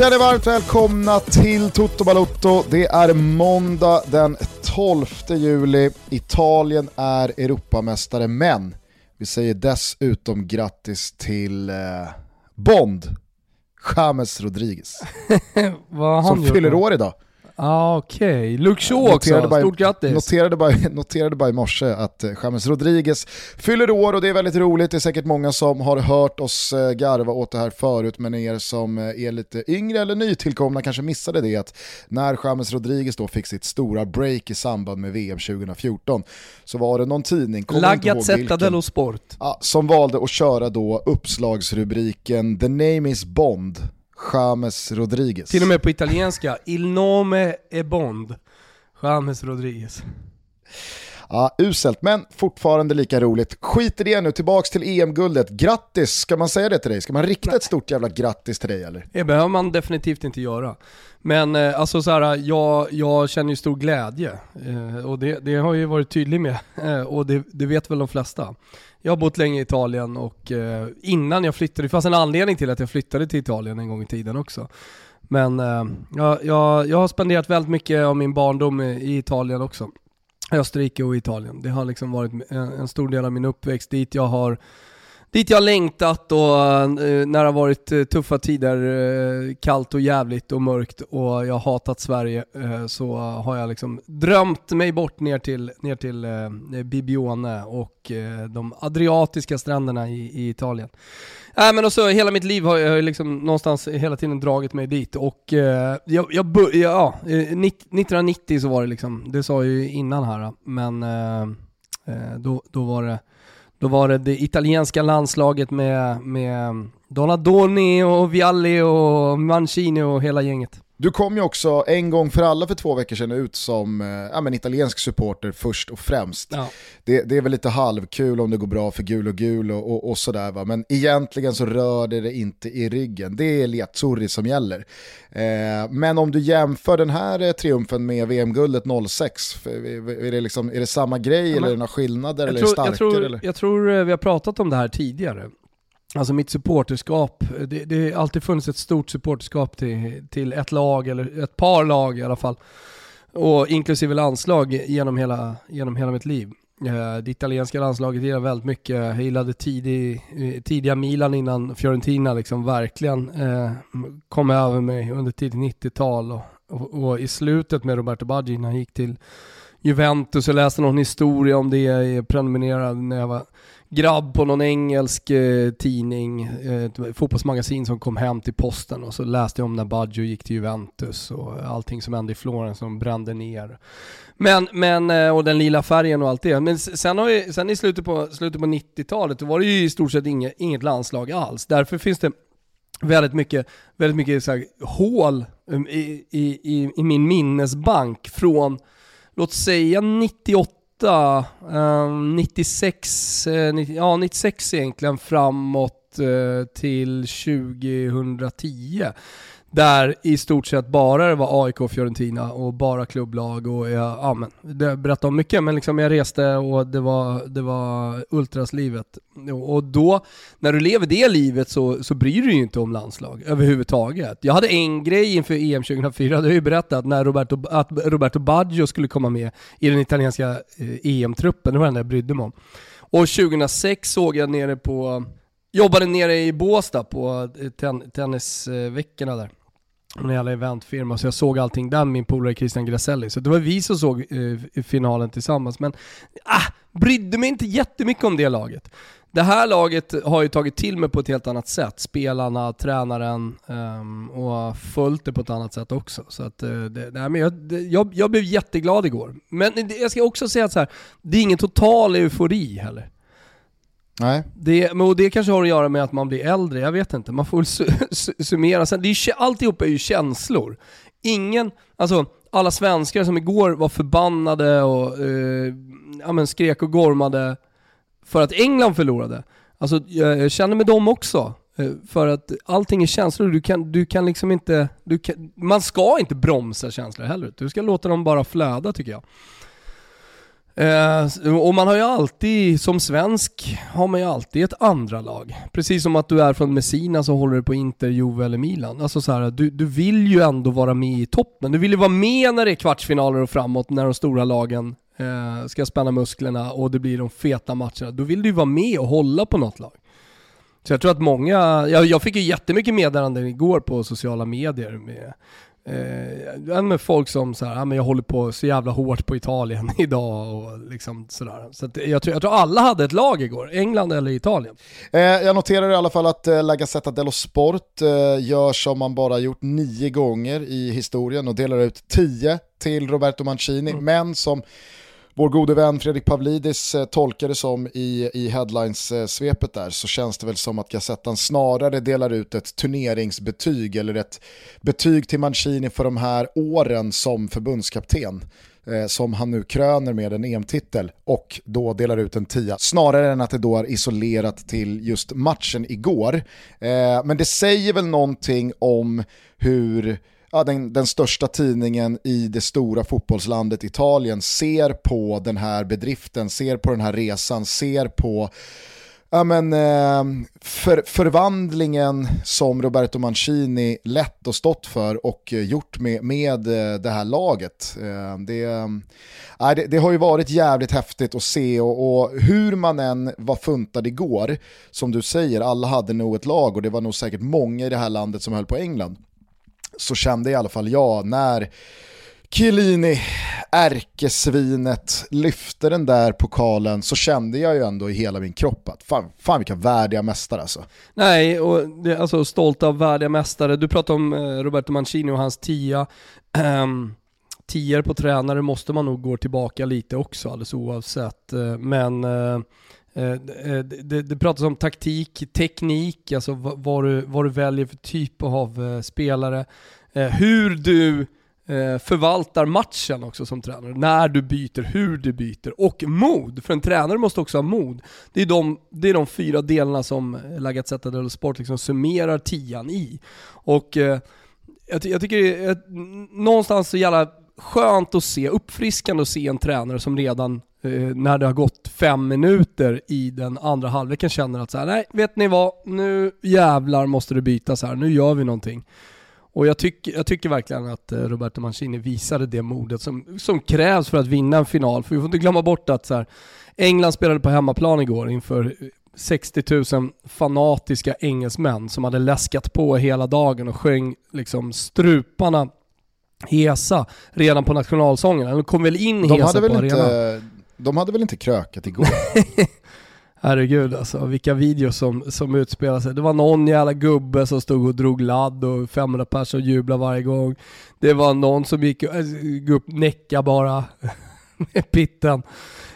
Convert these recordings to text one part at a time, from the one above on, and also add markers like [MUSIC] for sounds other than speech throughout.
känner varmt välkomna till Toto Balotto. Det är måndag den 12 juli. Italien är Europamästare, men vi säger dessutom grattis till eh, Bond, James Rodriguez. [LAUGHS] som fyller år idag. Ah, Okej, okay. Luke Shaw också, bara, stort grattis! Noterade bara, [LAUGHS] noterade bara i morse att eh, James Rodriguez fyller år och det är väldigt roligt. Det är säkert många som har hört oss eh, garva åt det här förut, men er som eh, är lite yngre eller nytillkomna kanske missade det att när James Rodriguez då fick sitt stora break i samband med VM 2014 så var det någon tidning, La Gazzetta dello Sport, ja, som valde att köra då uppslagsrubriken “The name is Bond” James Rodriguez. Till och med på italienska, Il nome è Bond. James Rodriguez. Ja, uselt, men fortfarande lika roligt. Skit i det nu, tillbaks till EM-guldet. Grattis, ska man säga det till dig? Ska man rikta ett stort jävla grattis till dig eller? Det behöver man definitivt inte göra. Men eh, alltså så här, jag, jag känner ju stor glädje eh, och det, det har jag ju varit tydlig med eh, och det, det vet väl de flesta. Jag har bott länge i Italien och eh, innan jag flyttade, det fanns en anledning till att jag flyttade till Italien en gång i tiden också. Men eh, jag, jag, jag har spenderat väldigt mycket av min barndom i Italien också. Österrike och Italien. Det har liksom varit en, en stor del av min uppväxt dit jag har dit jag längtat och eh, när det har varit eh, tuffa tider, eh, kallt och jävligt och mörkt och jag har hatat Sverige så har jag liksom drömt mig bort ner till, ner till Bibione och de adriatiska stränderna i, i Italien. Äh, men också, hela mitt liv har jag liksom någonstans hela tiden dragit mig dit och jag, jag ja, 1990 så var det liksom, det sa jag ju innan här, men då, då var det då var det det italienska landslaget med, med Donadoni och Vialli och Mancini och hela gänget. Du kom ju också en gång för alla för två veckor sedan ut som eh, ja, men italiensk supporter först och främst. Ja. Det, det, är väl lite halvkul om det går bra för gul och gul och, och, och sådär va, men egentligen så rör det det inte i ryggen. Det är Liazzurri som gäller. Eh, men om du jämför den här eh, triumfen med VM-guldet 06, är det, liksom, är det samma grej ja, eller är det några skillnader eller tror, är det starkare? Jag tror, eller? jag tror eh, vi har pratat om det här tidigare. Alltså mitt supporterskap, det, det har alltid funnits ett stort supporterskap till, till ett lag, eller ett par lag i alla fall. Och inklusive landslag genom hela, genom hela mitt liv. Eh, det italienska landslaget gillar väldigt mycket. Jag gillade tidig, eh, tidiga Milan innan Fiorentina liksom verkligen eh, kom över mig under tidigt 90-tal. Och, och, och, i slutet med Roberto Baggi när han gick till Juventus, jag läste någon historia om det, jag prenumererade när jag var grabb på någon engelsk eh, tidning, eh, fotbollsmagasin som kom hem till posten och så läste jag om när Baggio gick till Juventus och allting som hände i Florens som brände ner. Men, men, eh, och den lila färgen och allt det. Men sen, har ju, sen i slutet på, slutet på 90-talet då var det ju i stort sett inget, inget landslag alls. Därför finns det väldigt mycket, väldigt mycket så här, hål um, i, i, i, i min minnesbank från, låt säga 98 96, uh, 90, ja 96 egentligen framåt uh, till 2010 där i stort sett bara det var AIK och Fiorentina och bara klubblag och jag, ja men, det berättade om mycket men liksom jag reste och det var, det var ultraslivet. Och då, när du lever det livet så, så bryr du dig ju inte om landslag överhuvudtaget. Jag hade en grej inför EM 2004, det har jag ju berättat, när Roberto, att Roberto Baggio skulle komma med i den italienska eh, e EM-truppen, det var det enda jag brydde mig om. Och 2006 såg jag nere på Jobbade nere i Båstad på eh, ten tennisveckorna där en jävla eventfirma, så jag såg allting där med min polare Christian Graselli. Så det var vi som såg eh, finalen tillsammans. Men ah, brydde mig inte jättemycket om det laget. Det här laget har ju tagit till mig på ett helt annat sätt. Spelarna, tränaren um, och följt det på ett annat sätt också. Så att, uh, det, nej, men jag, det, jag, jag, blev jätteglad igår. Men det, jag ska också säga att så här, det är ingen total eufori heller. Nej. Det, och det kanske har att göra med att man blir äldre, jag vet inte. Man får väl su [LAUGHS] summera. Sen, det är, alltihop är ju känslor. Ingen, alltså alla svenskar som igår var förbannade och eh, ja, men skrek och gormade för att England förlorade. Alltså jag, jag känner med dem också. Eh, för att allting är känslor, du kan, du kan liksom inte, du kan, man ska inte bromsa känslor heller. Du ska låta dem bara flöda tycker jag. Eh, och man har ju alltid, som svensk, har man ju alltid ett andra lag. Precis som att du är från Messina så håller du på Inter, Juve eller Milan. Alltså så här, du, du vill ju ändå vara med i toppen. Du vill ju vara med när det är kvartsfinaler och framåt, när de stora lagen eh, ska spänna musklerna och det blir de feta matcherna. Då vill du ju vara med och hålla på något lag. Så jag tror att många, jag, jag fick ju jättemycket meddelanden igår på sociala medier med Eh, med folk som så här, ja, men jag håller på så jävla hårt på Italien [LAUGHS] idag och liksom sådär. Så jag, tror, jag tror alla hade ett lag igår, England eller Italien. Eh, jag noterar i alla fall att eh, La Gazzetta dello Sport eh, gör som man bara gjort nio gånger i historien och delar ut tio till Roberto Mancini, mm. men som vår gode vän Fredrik Pavlidis tolkade tolkar det som i, i headlines-svepet där så känns det väl som att Gazettan snarare delar ut ett turneringsbetyg eller ett betyg till Mancini för de här åren som förbundskapten eh, som han nu kröner med en EM-titel och då delar ut en tia. Snarare än att det då är isolerat till just matchen igår. Eh, men det säger väl någonting om hur ja, den, den största tidningen i det stora fotbollslandet Italien ser på den här bedriften, ser på den här resan, ser på ja, men, eh, för, förvandlingen som Roberto Mancini lett och stått för och eh, gjort med, med eh, det här laget. Eh, det, äh, det, det, har ju varit jävligt häftigt att se och, och, hur man än var funtad igår, som du säger, alla hade nog ett lag och det var nog säkert många i det här landet som höll på England så kände i alla fall jag när Chiellini, ärkesvinet, lyfte den där pokalen så kände jag ju ändå i hela min kropp att fan, fan vilka värdiga mästare alltså. Nej, och det, alltså stolt av värdiga mästare. Du pratar om eh, Roberto Mancini och hans tia. Um, tior på tränare måste man nog gå tillbaka lite också alldeles oavsett. Eh, men uh, Eh, eh, det, det, det, pratas om taktik, teknik, alltså vad du, vad du väljer för typ av eh, spelare. Hur du förvaltar matchen också som tränare. När du byter, hur du byter och mod. För en tränare måste också ha mod. Det är de, det är de fyra delarna som La Gazzetta dello Sport liksom summerar tian i. Och jag, jag tycker det är någonstans så jävla skönt att se, uppfriskande att se en tränare som redan eh, när det har gått fem minuter i den andra halvleken känner att så här, nej, vet ni vad, nu jävlar måste det bytas här, nu gör vi någonting. Och jag, tyck, jag tycker verkligen att eh, Roberto Mancini visade det modet som, som krävs för att vinna en final. För vi får inte glömma bort att så här, England spelade på hemmaplan igår inför eh, 60 000 fanatiska engelsmän som hade läskat på hela dagen och sjöng liksom struparna hesa redan på nationalsången. De kom väl in de hesa hade väl på inte, arenan. De hade väl inte krökat igår? [LAUGHS] Herregud alltså, vilka videos som, som utspelade sig. Det var någon jävla gubbe som stod och drog ladd och 500 personer jublade varje gång. Det var någon som gick, äh, upp näcka bara [LAUGHS] med pitten.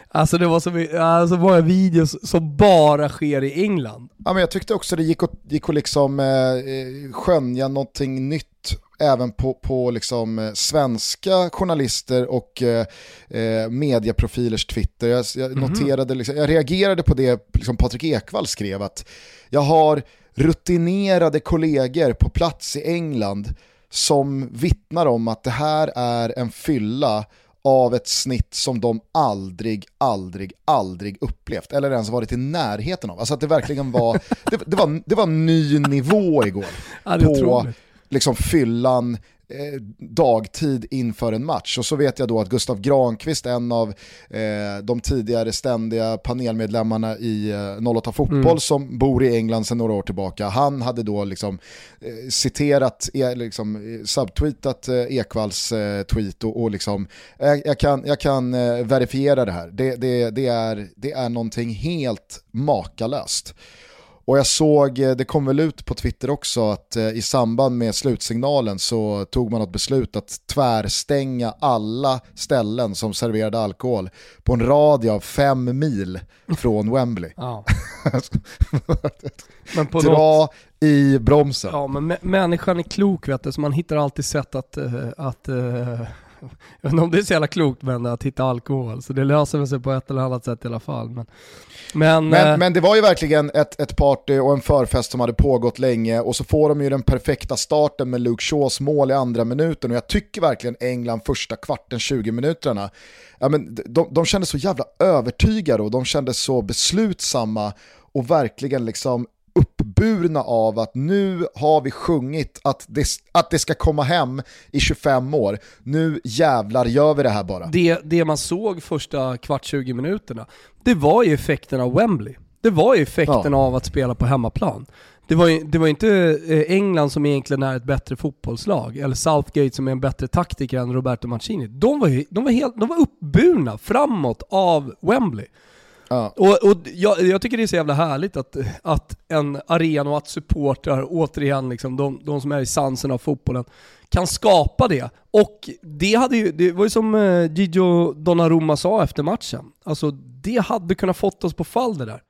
Alltså det var så, alltså många videos som bara sker i England. Ja, men jag tyckte också det gick att, gick att liksom, eh, eh skönja någonting nytt även på, på liksom eh, svenska journalister och eh, eh mediaprofilers Twitter. Jag, jag mm -hmm. noterade, liksom, jag reagerade på det liksom Patrik Ekwall skrev att jag har rutinerade kollegor på plats i England som vittnar om att det här är en fylla av ett snitt som de aldrig, aldrig, aldrig upplevt eller ens varit i närheten av. Alltså att det verkligen var, [LAUGHS] det, det var, det var ny nivå igår ja, på liksom fyllan eh, dagtid inför en match. Och så vet jag då att Gustav Granqvist, en av eh, de tidigare ständiga panelmedlemmarna i eh, 08 Fotboll mm. som bor i England sedan några år tillbaka, han hade då liksom eh, citerat, e, liksom, eh, subtweetat eh, Ekvalls eh, tweet och, och liksom, jag kan, jag kan verifiera det här. Det, det, det, är, det är någonting helt makalöst. Och jag såg, eh, det kom väl ut på Twitter också, att eh, i samband med slutsignalen så tog man ett beslut att tvärstänga alla ställen som serverade alkohol på en radie av fem mil från Wembley. [LAUGHS] Dra något... i bromsen. Ja, men människan är klok vet du, så man hittar alltid sätt att, uh, att uh jag vet inte om det är så jävla klokt men att hitta alkohol, så det löser sig på ett eller annat sätt i alla fall. Men, men, men, äh, men, det var ju verkligen ett, ett party och en förfest som hade pågått länge och så får de ju den perfekta starten med Luke Shaws mål i andra minuten och jag tycker verkligen England första kvarten, 20 minuterna, ja, men de, de kändes så jävla övertygade och de kändes så beslutsamma och verkligen liksom uppburna av att nu har vi sjungit att det, att det ska komma hem i 25 år. Nu jävlar gör vi det här bara. Det, det man såg första kvart 20 minuterna, det var ju effekten av Wembley. Det var ju effekten ja. av att spela på hemmaplan. Det var ju det var inte eh, England som egentligen är ett bättre fotbollslag, eller Southgate som är en bättre taktiker än Roberto Mancini. De var, ju, de var, helt, de var uppburna framåt av Wembley. Ja. Och, och jag, jag, tycker det är så jävla härligt att, att en arena och att supportrar, återigen liksom, de, de som är i sansen av fotbollen, kan skapa det. Och det, hade ju, det var ju som Gigi Gigio Donnarumma sa efter matchen, alltså det hade kunnat fått oss på fall det där.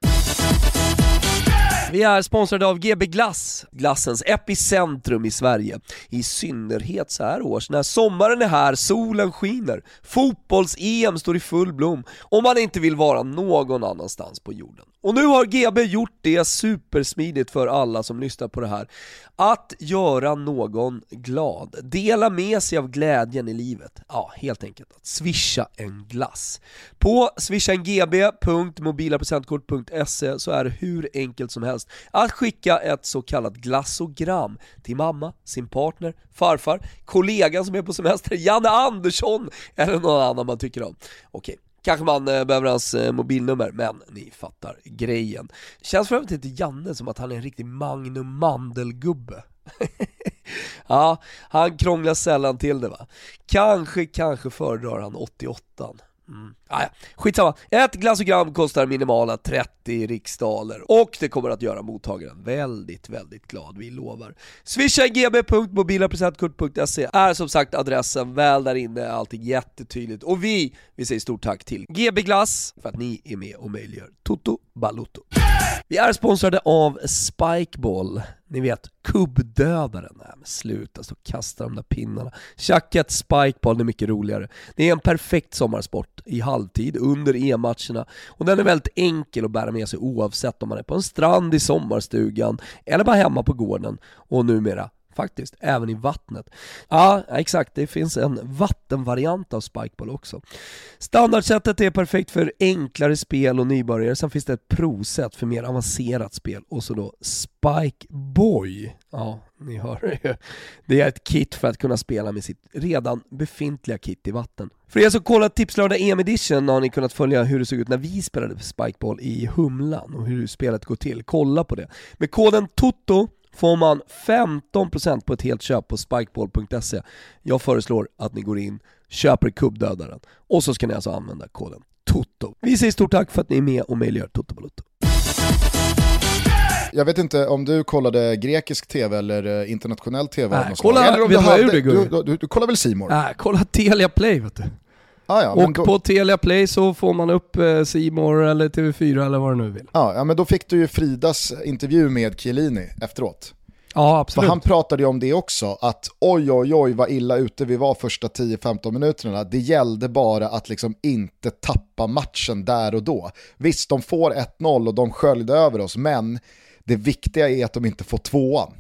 Vi är sponsrade av GB Glass, glassens epicentrum i Sverige. I synnerhet så här års när sommaren är här, solen skiner, fotbolls-EM står i full blom och man inte vill vara någon annanstans på jorden. Och nu har GB gjort det supersmidigt för alla som lyssnar på det här. Att göra någon glad, dela med sig av glädjen i livet. Ja, helt enkelt att swisha en glass. På swishangb.mobilapresentkort.se så är det hur enkelt som helst att skicka ett så kallat glassogram till mamma, sin partner, farfar, kollegan som är på semester, Janne Andersson eller någon annan man tycker om. Okej, Kanske man eh, behöver hans eh, mobilnummer, men ni fattar grejen. Känns för övrigt inte Janne som att han är en riktig Magnum Mandelgubbe. [LAUGHS] ja, han krånglar sällan till det va. Kanske, kanske föredrar han 88 Mm. Ah, ja. Skitsamma, ett glassogram kostar minimala 30 riksdaler och det kommer att göra mottagaren väldigt, väldigt glad, vi lovar. Swisha gb.mobilapresentkort.se är som sagt adressen, väl där inne är allting jättetydligt och vi, vi säger stort tack till GB Glass för att ni är med och möjliggör Toto Balutto. Vi är sponsrade av Spikeball, ni vet kubbdödaren. Nej men sluta stå och kasta de där pinnarna. Tjacka ett spikeball, det är mycket roligare. Det är en perfekt sommarsport i halvtid under EM-matcherna och den är väldigt enkel att bära med sig oavsett om man är på en strand i sommarstugan eller bara hemma på gården och numera faktiskt, även i vattnet. Ja, exakt, det finns en vattenvariant av Spikeball också. Standardsättet är perfekt för enklare spel och nybörjare, sen finns det ett provsätt för mer avancerat spel och så då Spikeboy. Ja, ni hör ju. Det är ett kit för att kunna spela med sitt redan befintliga kit i vatten. För er som kollat Tipslördag EM Edition har ni kunnat följa hur det såg ut när vi spelade Spikeball i Humlan och hur spelet går till. Kolla på det. Med koden TOTO får man 15% på ett helt köp på spikeball.se. Jag föreslår att ni går in, köper kubbdödaren och så ska ni alltså använda koden TOTO. Vi säger stort tack för att ni är med och möjliggör Toto Balotto. Jag vet inte om du kollade grekisk tv eller eh, internationell tv? Nej, kolla, eller om du, hade, du, du, du, du kollar väl Simor? Nej, kolla Telia Play vet du. Ah, ja, och då... på Telia Play så får man upp Simor eh, eller TV4 eller vad du nu vill. Ja, ja, men då fick du ju Fridas intervju med Chiellini efteråt. Ja, absolut. För han pratade ju om det också, att oj oj oj vad illa ute vi var första 10-15 minuterna. Det gällde bara att liksom inte tappa matchen där och då. Visst, de får 1-0 och de sköljde över oss, men det viktiga är att de inte får tvåan.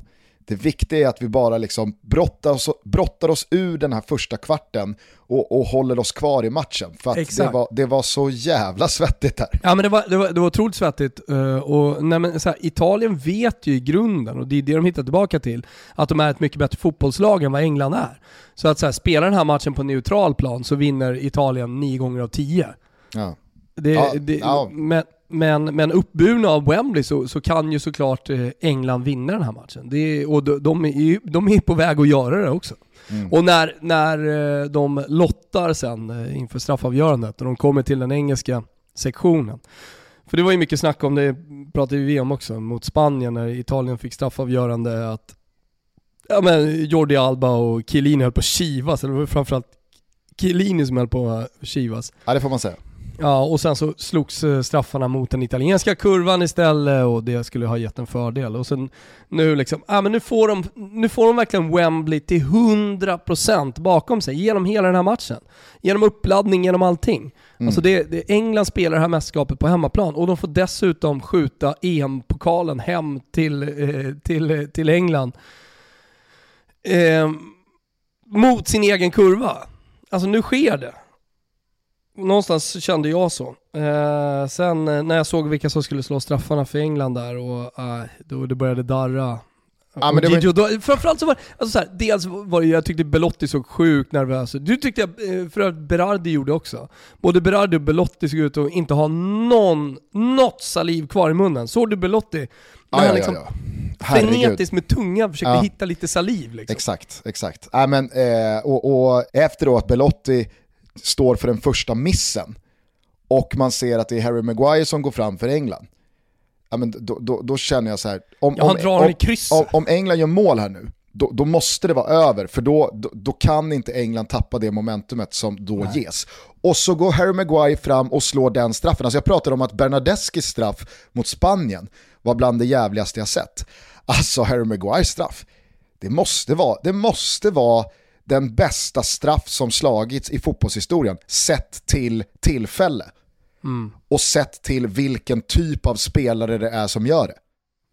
Det viktiga är att vi bara liksom brottar, oss, brottar oss ur den här första kvarten och, och håller oss kvar i matchen. För det var, det var så jävla svettigt här. Ja men det var, det var, det var otroligt svettigt. Uh, och, nej, men, så här, Italien vet ju i grunden, och det är det de hittar tillbaka till, att de är ett mycket bättre fotbollslag än vad England är. Så att så här, spela den här matchen på neutral plan så vinner Italien nio gånger av tio. Ja. Det, ja, det, ja. Men, men, men uppburna av Wembley så, så kan ju såklart eh, England vinna den här matchen. Det, och de, de, är, de är på väg att göra det också. Mm. Och när, när eh, de lottar sen eh, inför straffavgörandet och de kommer till den engelska sektionen. För det var ju mycket snack om det, pratade vi om också, mot Spanien när Italien fick straffavgörande att ja, men Jordi Alba och Chiellini höll på att kivas, eller framförallt Chiellini som höll på att kivas. Ja det får man säga. Ja, och sen så slogs eh, straffarna mot den italienska kurvan istället och det skulle ha gett en fördel. Och sen nu liksom, ja men nu får de, nu får de verkligen Wembley till 100% bakom sig genom hela den här matchen. Genom uppladdning, genom allting. Mm. Alltså det, det, England spelar det här mästerskapet på hemmaplan och de får dessutom skjuta EM-pokalen hem till, eh, till, till England. Eh, mot sin egen kurva. Alltså nu sker det någonstans kände jag så. Eh, sen eh, när jag såg vilka som skulle slå straffarna för England där och eh, då det började darra. Ja, men det Gigi, var... då, framförallt så var alltså så här, dels var det, jag tyckte Belotti såg sjukt nervös Du tyckte jag, eh, för att Berardi gjorde också. Både Berardi och Belotti såg ut att inte ha någon, något saliv kvar i munnen. Såg du Belotti? När ja, han ja, liksom ja, ja. frenetiskt med tungan försökte hitta lite saliv liksom. Exakt, exakt. Äh, men, eh, och, och efteråt, Belotti står för den första missen och man ser att det är Harry Maguire som går fram för England. Ja, men då, då, då känner jag så här, om, ja, om, om, om, England gör mål här nu, då, då, måste det vara över, för då, då, kan inte England tappa det momentumet som då Nej. ges. Och så går Harry Maguire fram och slår den straffen. Alltså jag pratade om att Bernadeskis straff mot Spanien var bland det jävligaste jag sett. Alltså Harry Maguires straff, det måste vara, det måste vara den bästa straff som slagits i fotbollshistorien sett till tillfälle. Mm. Och sett till vilken typ av spelare det är som gör det.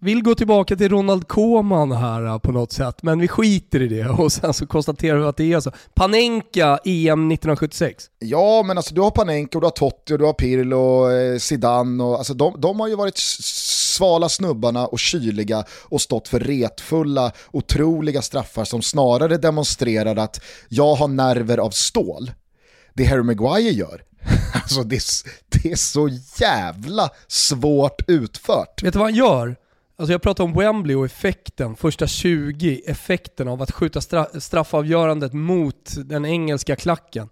Vill gå tillbaka till Ronald Koeman här äh, på något sätt, men vi skiter i det [LAUGHS] och sen så konstaterar vi att det är så. Panenka EM 1976. Ja, men alltså du har Panenka och du har Totti och du har Pirlo, eh, Zidane och alltså de, de har ju varit svala snubbarna och kyliga och stått för retfulla, otroliga straffar som snarare demonstrerar att jag har nerver av stål. Det Harry Maguire gör, [LAUGHS] alltså det, det är så jävla svårt utfört. Vet du vad han gör? Alltså jag pratar om Wembley och effekten, första 20, effekten av att skjuta straffavgörandet mot den engelska klacken.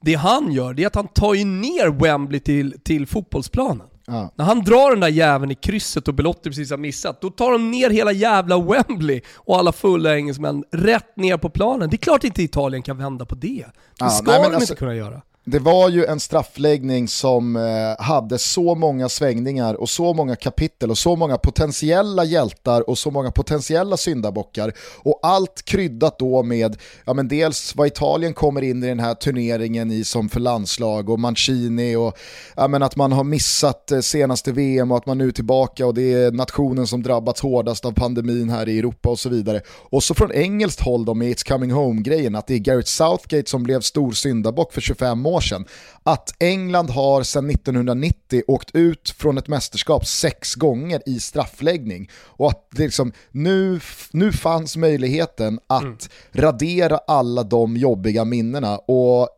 Det han gör, det är att han tar ju ner Wembley till, till fotbollsplanen. Ja. När han drar den där jäveln i krysset och Belotti precis har missat, då tar de ner hela jävla Wembley och alla fulla engelsmän rätt ner på planen. Det är klart inte Italien kan vända på det. Det ja, ska nej, de alltså, inte kunna göra. Det var ju en straffläggning som eh, hade så många svängningar och så många kapitel och så många potentiella hjältar och så många potentiella syndabockar. Och allt kryddat då med, ja men dels vad Italien kommer in i den här turneringen i som för landslag och Mancini och ja men att man har missat eh, senaste VM och att man nu är tillbaka och det är nationen som drabbats hårdast av pandemin här i Europa och så vidare. Och så från engelskt håll då med It's coming home-grejen, att det är Gareth Southgate som blev stor syndabock för 25 år sedan, att England har sedan 1990 åkt ut från ett mästerskap sex gånger i straffläggning och att det liksom, nu, nu fanns möjligheten att mm. radera alla de jobbiga minnena och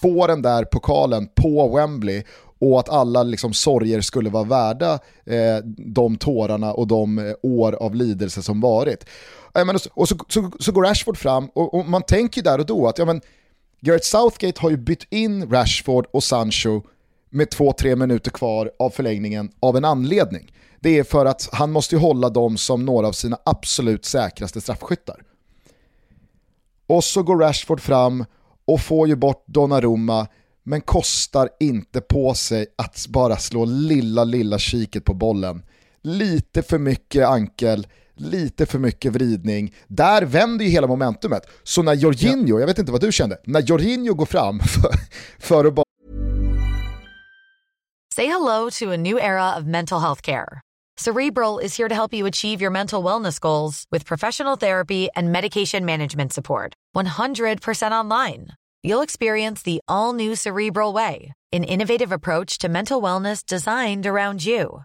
få den där pokalen på Wembley och att alla liksom sorger skulle vara värda eh, de tårarna och de eh, år av lidelse som varit. och så, så, så, går Rashford fram och, och man tänker där och då att ja, men, Gareth Southgate har ju bytt in Rashford och Sancho med två-tre minuter kvar av förlängningen av en anledning. Det är för att han måste hålla dem som några av sina absolut säkraste straffskyttar. Och så går Rashford fram och får ju bort Donnarumma men kostar inte på sig att bara slå lilla, lilla kiket på bollen. Lite för mycket ankel, lite för mycket vridning. Där vänder ju hela momentumet. Så när Jorginho, ja. jag vet inte vad du kände, när Jorginho går fram [LAUGHS] för, för att bara... Say hello to a new era of mental health care. Cerebral is here to help you achieve your mental wellness goals with professional therapy and medication management support. 100% online. You'll experience the all new Cerebral way, an innovative approach to mental wellness designed around you.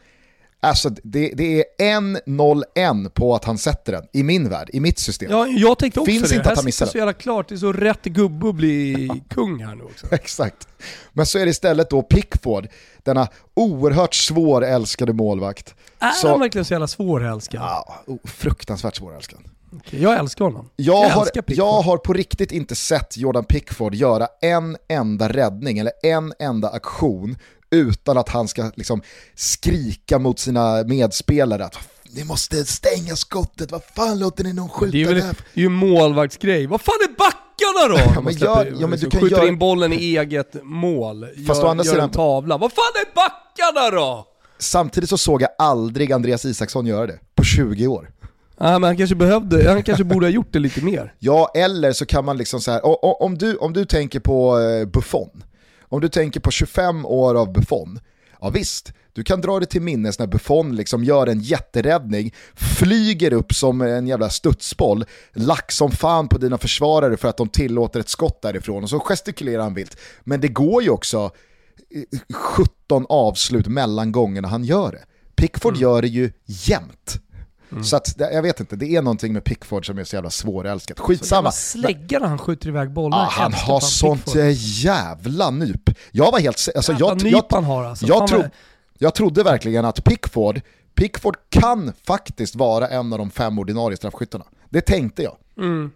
Alltså det, det är en 0-1 på att han sätter den, i min värld, i mitt system. Ja, jag tänkte också Finns det. inte här att han missar sitter så jävla klart, det är så rätt gubbe att bli [LAUGHS] kung här nu också. Exakt. Men så är det istället då Pickford, denna oerhört svårälskade målvakt. Är Så- han verkligen så jävla svårälskad? Ja, oh, fruktansvärt svårälskad. Okej, Jag älskar honom. Jag, har, älskar Pickford. jag har på riktigt inte sett Jordan Pickford göra en enda räddning eller en enda aktion utan att han ska liksom skrika mot sina medspelare att ni måste stänga skottet, vad fan låter ni någon skjuta Det är, väl, det är ju målvaktsgrej. Vad fan är backarna då? [LAUGHS] men släpper- ja, men du liksom kan skjuter göra- in bollen i eget mål, Fast gör, å andra gör sidan- en tavla. Vad fan är backarna då? Samtidigt så såg jag aldrig Andreas Isaksson göra det på 20 år. Ja, men han kanske behövde, han kanske borde ha gjort det lite mer. [LAUGHS] Ja, eller så kan man liksom så här, om du, om du tänker på eh, Buffon, om du tänker på 25 år av Buffon, ja visst, du kan dra det till minnes när Buffon liksom gör en jätteräddning, flyger upp som en jävla studsboll, lack som fan på dina försvarare för att de tillåter ett skott därifrån och så gestikulerar han vilt. Men det går ju också eh, 17 avslut mellan gångerna han gör det. Pickford gör det ju jämt. Så att, jag vet inte, det är någonting med Pickford som är så jävla svårälskat. Skitsamma. Slägga när han skjuter iväg bollar. Jag han har sånt Pickford. jävla nyp. Jag var helt... Alltså, Jävla jag, nyp jag, han har alltså. jag, tro, jag trodde verkligen att Pickford, Pickford kan faktiskt vara en av de fem ordinarie straffskyttarna. Det tänkte jag. Mm.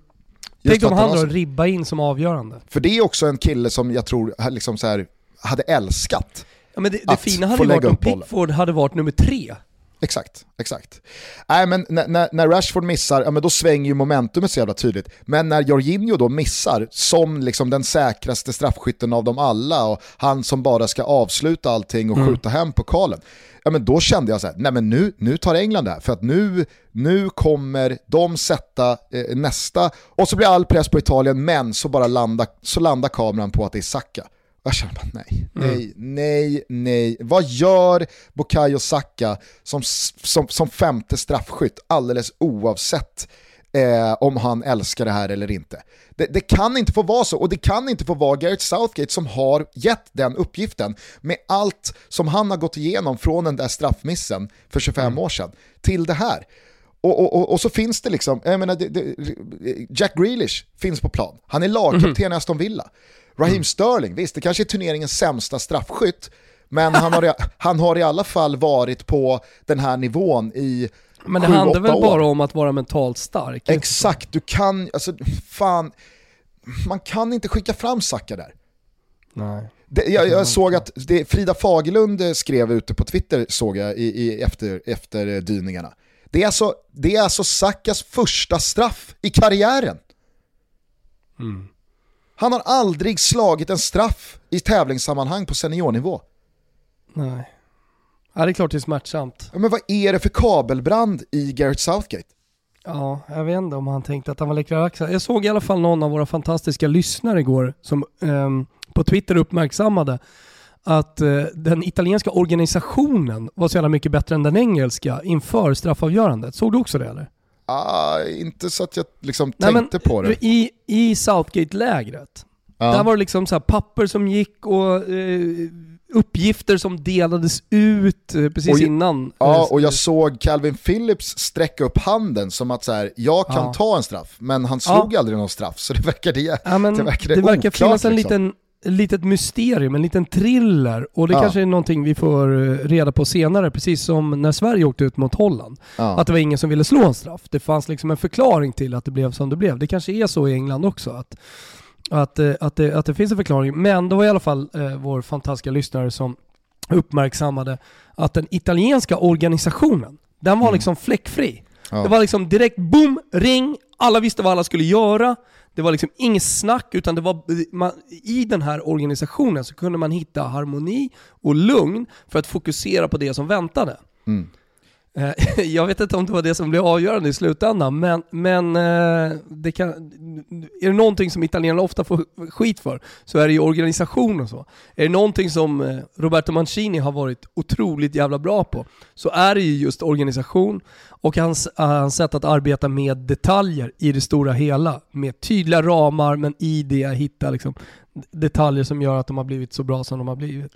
Tänk om han så- ribba in som avgörande. För det är också en kille som jag tror liksom så här, hade älskat. Ja, men det, det Att fina få hade varit om bollen. Pickford hade varit nummer tre. Exakt, exakt. Nej men när, när, när Rashford missar, ja men då svänger ju momentumet så jävla tydligt. Men när Jorginho då missar, som liksom den säkraste straffskytten av dem alla och han som bara ska avsluta allting och skjuta hem pokalen. Ja men då kände jag så här, nej men nu, nu tar England det här, för att nu, nu kommer de sätta eh, nästa, och så blir all press på Italien, men så bara landar, så landar kameran på att det är Saka. Jag känner bara nej, nej, nej, nej. Vad gör Bukayo Saka som, som, som femte straffskytt alldeles oavsett eh, om han älskar det här eller inte? Det, det kan inte få vara så och det kan inte få vara Gareth Southgate som har gett den uppgiften med allt som han har gått igenom från den där straffmissen för 25 år sedan till det här. Och, och, och, och så finns det liksom, jag menar, det, det, Jack Grealish finns på plan. Han är lagkapten i Aston Villa. Raheem Sterling, visst det kanske är turneringens sämsta straffskytt, men han har, [LAUGHS] han har i alla fall varit på den här nivån i Men det sju, handlar väl år. bara om att vara mentalt stark? Exakt, du kan, alltså fan, man kan inte skicka fram Saka där. Nej. Det, jag, jag såg att det, Frida Fagerlund skrev ute på Twitter, såg jag, i, i, efter, efter dyningarna. Det är, alltså, det är alltså Sakas första straff i karriären. Mm. Han har aldrig slagit en straff i tävlingssammanhang på seniornivå. Nej. Ja, det är klart det är smärtsamt. Men vad är det för kabelbrand i Gareth Southgate? Ja, jag vet inte om han tänkte att han var läckra axlar. Jag såg i alla fall någon av våra fantastiska lyssnare igår som ehm, på Twitter uppmärksammade att eh, den italienska organisationen var så jävla mycket bättre än den engelska inför straffavgörandet. Såg du också det eller? Ah, inte så att jag liksom Nej, tänkte på det. I, i Southgate-lägret, Ja. där var det liksom så papper som gick och eh, uppgifter som delades ut eh, precis Och innan. Ja, Eh, och jag såg Calvin Phillips sträcka upp handen som att så här, jag kan Ja. ta en straff, men han slog aldrig någon straff, så det verkade, Ja, men det det, verkade verkar oklart, finnas en liksom. liten litet mysterium, en liten thriller. Och det Ja. kanske är någonting vi får eh, reda på senare, precis som när Sverige åkte ut mot Holland. Ja. Att det var ingen som ville slå en straff. Det fanns liksom en förklaring till att det blev som det blev. Det kanske är så i England också. Att, att, eh, att, det, att det finns en förklaring. Men det var i alla fall eh, vår fantastiska lyssnare som uppmärksammade att den italienska organisationen, den var Mm. liksom fläckfri. Ja. Det var liksom direkt boom, ring, alla visste vad alla skulle göra. Det var liksom inget snack utan det var, man, i den här organisationen så kunde man hitta harmoni och lugn för att fokusera på det som väntade. Mm. Eh, [LAUGHS] jag vet inte om det var det som blev avgörande i slutändan, men, men eh, det kan, är det någonting som italienarna ofta får skit för så är det ju organisation och så. Är det någonting som eh, Roberto Mancini har varit otroligt jävla bra på så är det ju just organisation och hans, hans sätt att arbeta med detaljer i det stora hela. Med tydliga ramar men i det hitta liksom detaljer som gör att de har blivit så bra som de har blivit.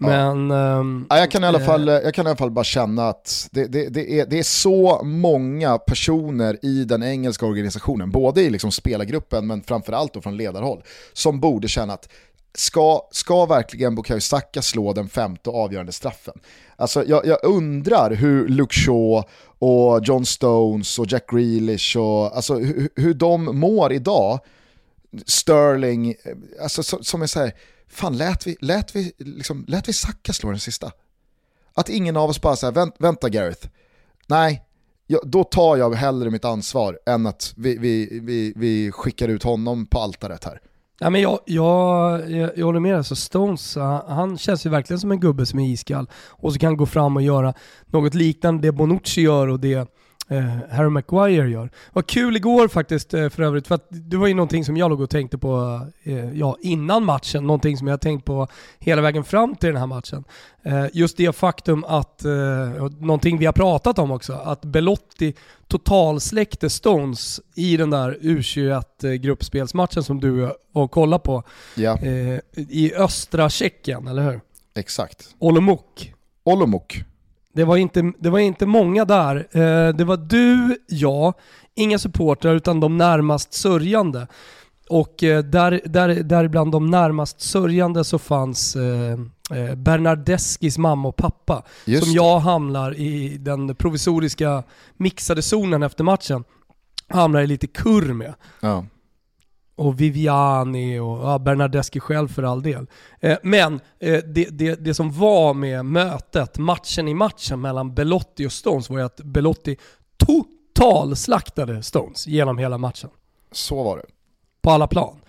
Men... Um, ja, jag, kan i alla fall, jag kan i alla fall bara känna att det, det, det, är, det är så många personer i den engelska organisationen, både i liksom spelargruppen men framförallt då från ledarhåll, som borde känna att ska, ska verkligen Bukayo Saka slå den femte avgörande straffen? Alltså jag, jag, undrar hur Luke Shaw och John Stones och Jack Grealish och alltså hur, hur de mår idag. Sterling, alltså som är så här, fan lät vi, lät vi, liksom, lät vi Saka slå den sista? Att ingen av oss bara säger vänt, vänta Gareth, nej, jag, då tar jag hellre mitt ansvar än att vi, vi, vi, vi skickar ut honom på altaret här. Ja, men jag, jag, jag, jag håller med dig, alltså, Stones, han känns ju verkligen som en gubbe som är iskall och så kan han gå fram och göra något liknande det Bonucci gör och det eh, Harry Maguire gör. Vad kul igår faktiskt eh, för övrigt, för att det var ju någonting som jag låg och tänkte på eh, ja, innan matchen, någonting som jag tänkt på hela vägen fram till den här matchen. Eh, just det faktum att, eh, någonting vi har pratat om också, att Belotti totalsläckte Stones i den där U21-gruppspelsmatchen som du var och kollade på. Ja. Eh, I östra Tjeckien, eller hur? Exakt. Olomouc. Olomouc. Det var inte, det var inte många där. Eh, det var du, jag, inga supportrar utan de närmast sörjande. Och eh, där, där, där bland de närmast sörjande så fanns eh, eh Bernardeskis mamma och pappa. Just som jag hamnar i den provisoriska mixade zonen efter matchen. Hamnar i lite kurr med. Ja och Viviani och ja, Bernardeschi själv för all del. Eh, men eh, det, det, det som var med mötet, matchen i matchen mellan Belotti och Stones var ju att Belotti totalslaktade Stones genom hela matchen. Så var det. På alla plan.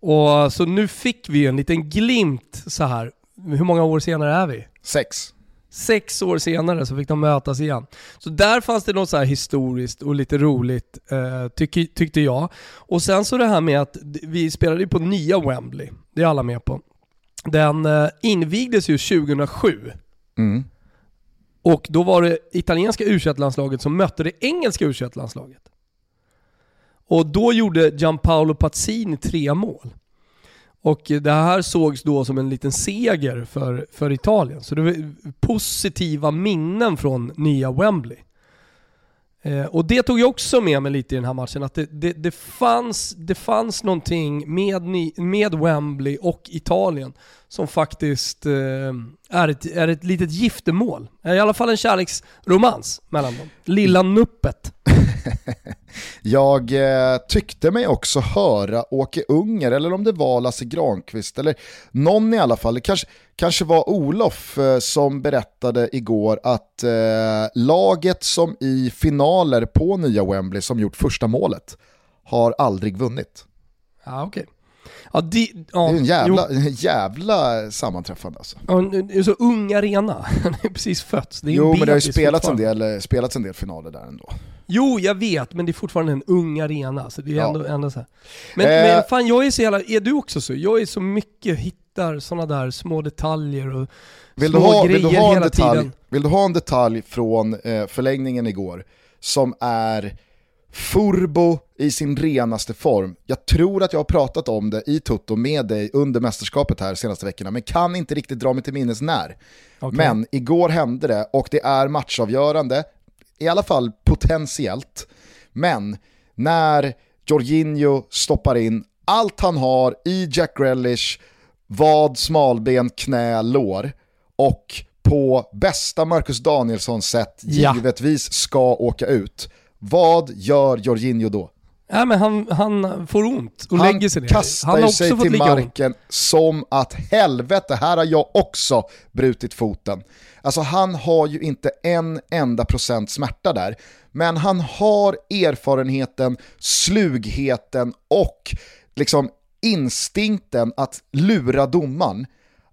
Och Så nu fick vi en liten glimt så här. hur många år senare är vi? Sex. Sex år senare så fick de mötas igen. Så där fanns det något så historiskt och lite roligt eh, tyck, tyckte jag. Och sen så det här med att vi spelade ju på nya Wembley, det är alla med på. Den eh, invigdes ju 2007. Mm. Och då var det italienska u landslaget som mötte det engelska u landslaget Och då gjorde Gianpaolo Pazzini tre mål. Och det här sågs då som en liten seger för, för Italien. Så det var positiva minnen från nya Wembley. Eh, och det tog jag också med mig lite i den här matchen, att det, det, det, fanns, det fanns någonting med, med Wembley och Italien som faktiskt eh, är, ett, är ett litet giftermål. Eh, I alla fall en kärleksromans mellan dem. Lilla nuppet. [LAUGHS] Jag eh, tyckte mig också höra Åke Unger, eller om det var Lasse Granqvist, eller någon i alla fall, det kanske, kanske var Olof eh, som berättade igår att eh, laget som i finaler på nya Wembley som gjort första målet har aldrig vunnit. Ja, okay. Ja, de, ja, det är en jävla, jävla sammanträffande alltså. Ja, det är så ung arena, [LAUGHS] han är precis fötts. jo men det har ju spelats en, del, spelats en del finaler där ändå. Jo, jag vet, men det är fortfarande en ung arena. Så det är ja. ändå, ändå så här. Men, eh. men fan, jag är så jävla, är du också så? Jag är så mycket, hittar sådana där små detaljer och vill små ha, grejer vill hela detalj, tiden. Vill du ha en detalj från eh, förlängningen igår som är Furbo i sin renaste form. Jag tror att jag har pratat om det i Toto med dig under mästerskapet här senaste veckorna, men kan inte riktigt dra mig till minnes när. Okay. Men igår hände det och det är matchavgörande, i alla fall potentiellt. Men när Jorginho stoppar in allt han har i Jack Grealish, vad, smalben, knä, lår och på bästa Marcus Danielsson sätt ja. givetvis ska åka ut vad gör Jorginho då? Ja, men han, han får ont och han lägger sig ner. Kastar han kastar sig till marken ont. som att helvete, här har jag också brutit foten. Alltså han har ju inte en enda procent smärta där, men han har erfarenheten, slugheten och liksom instinkten att lura domaren.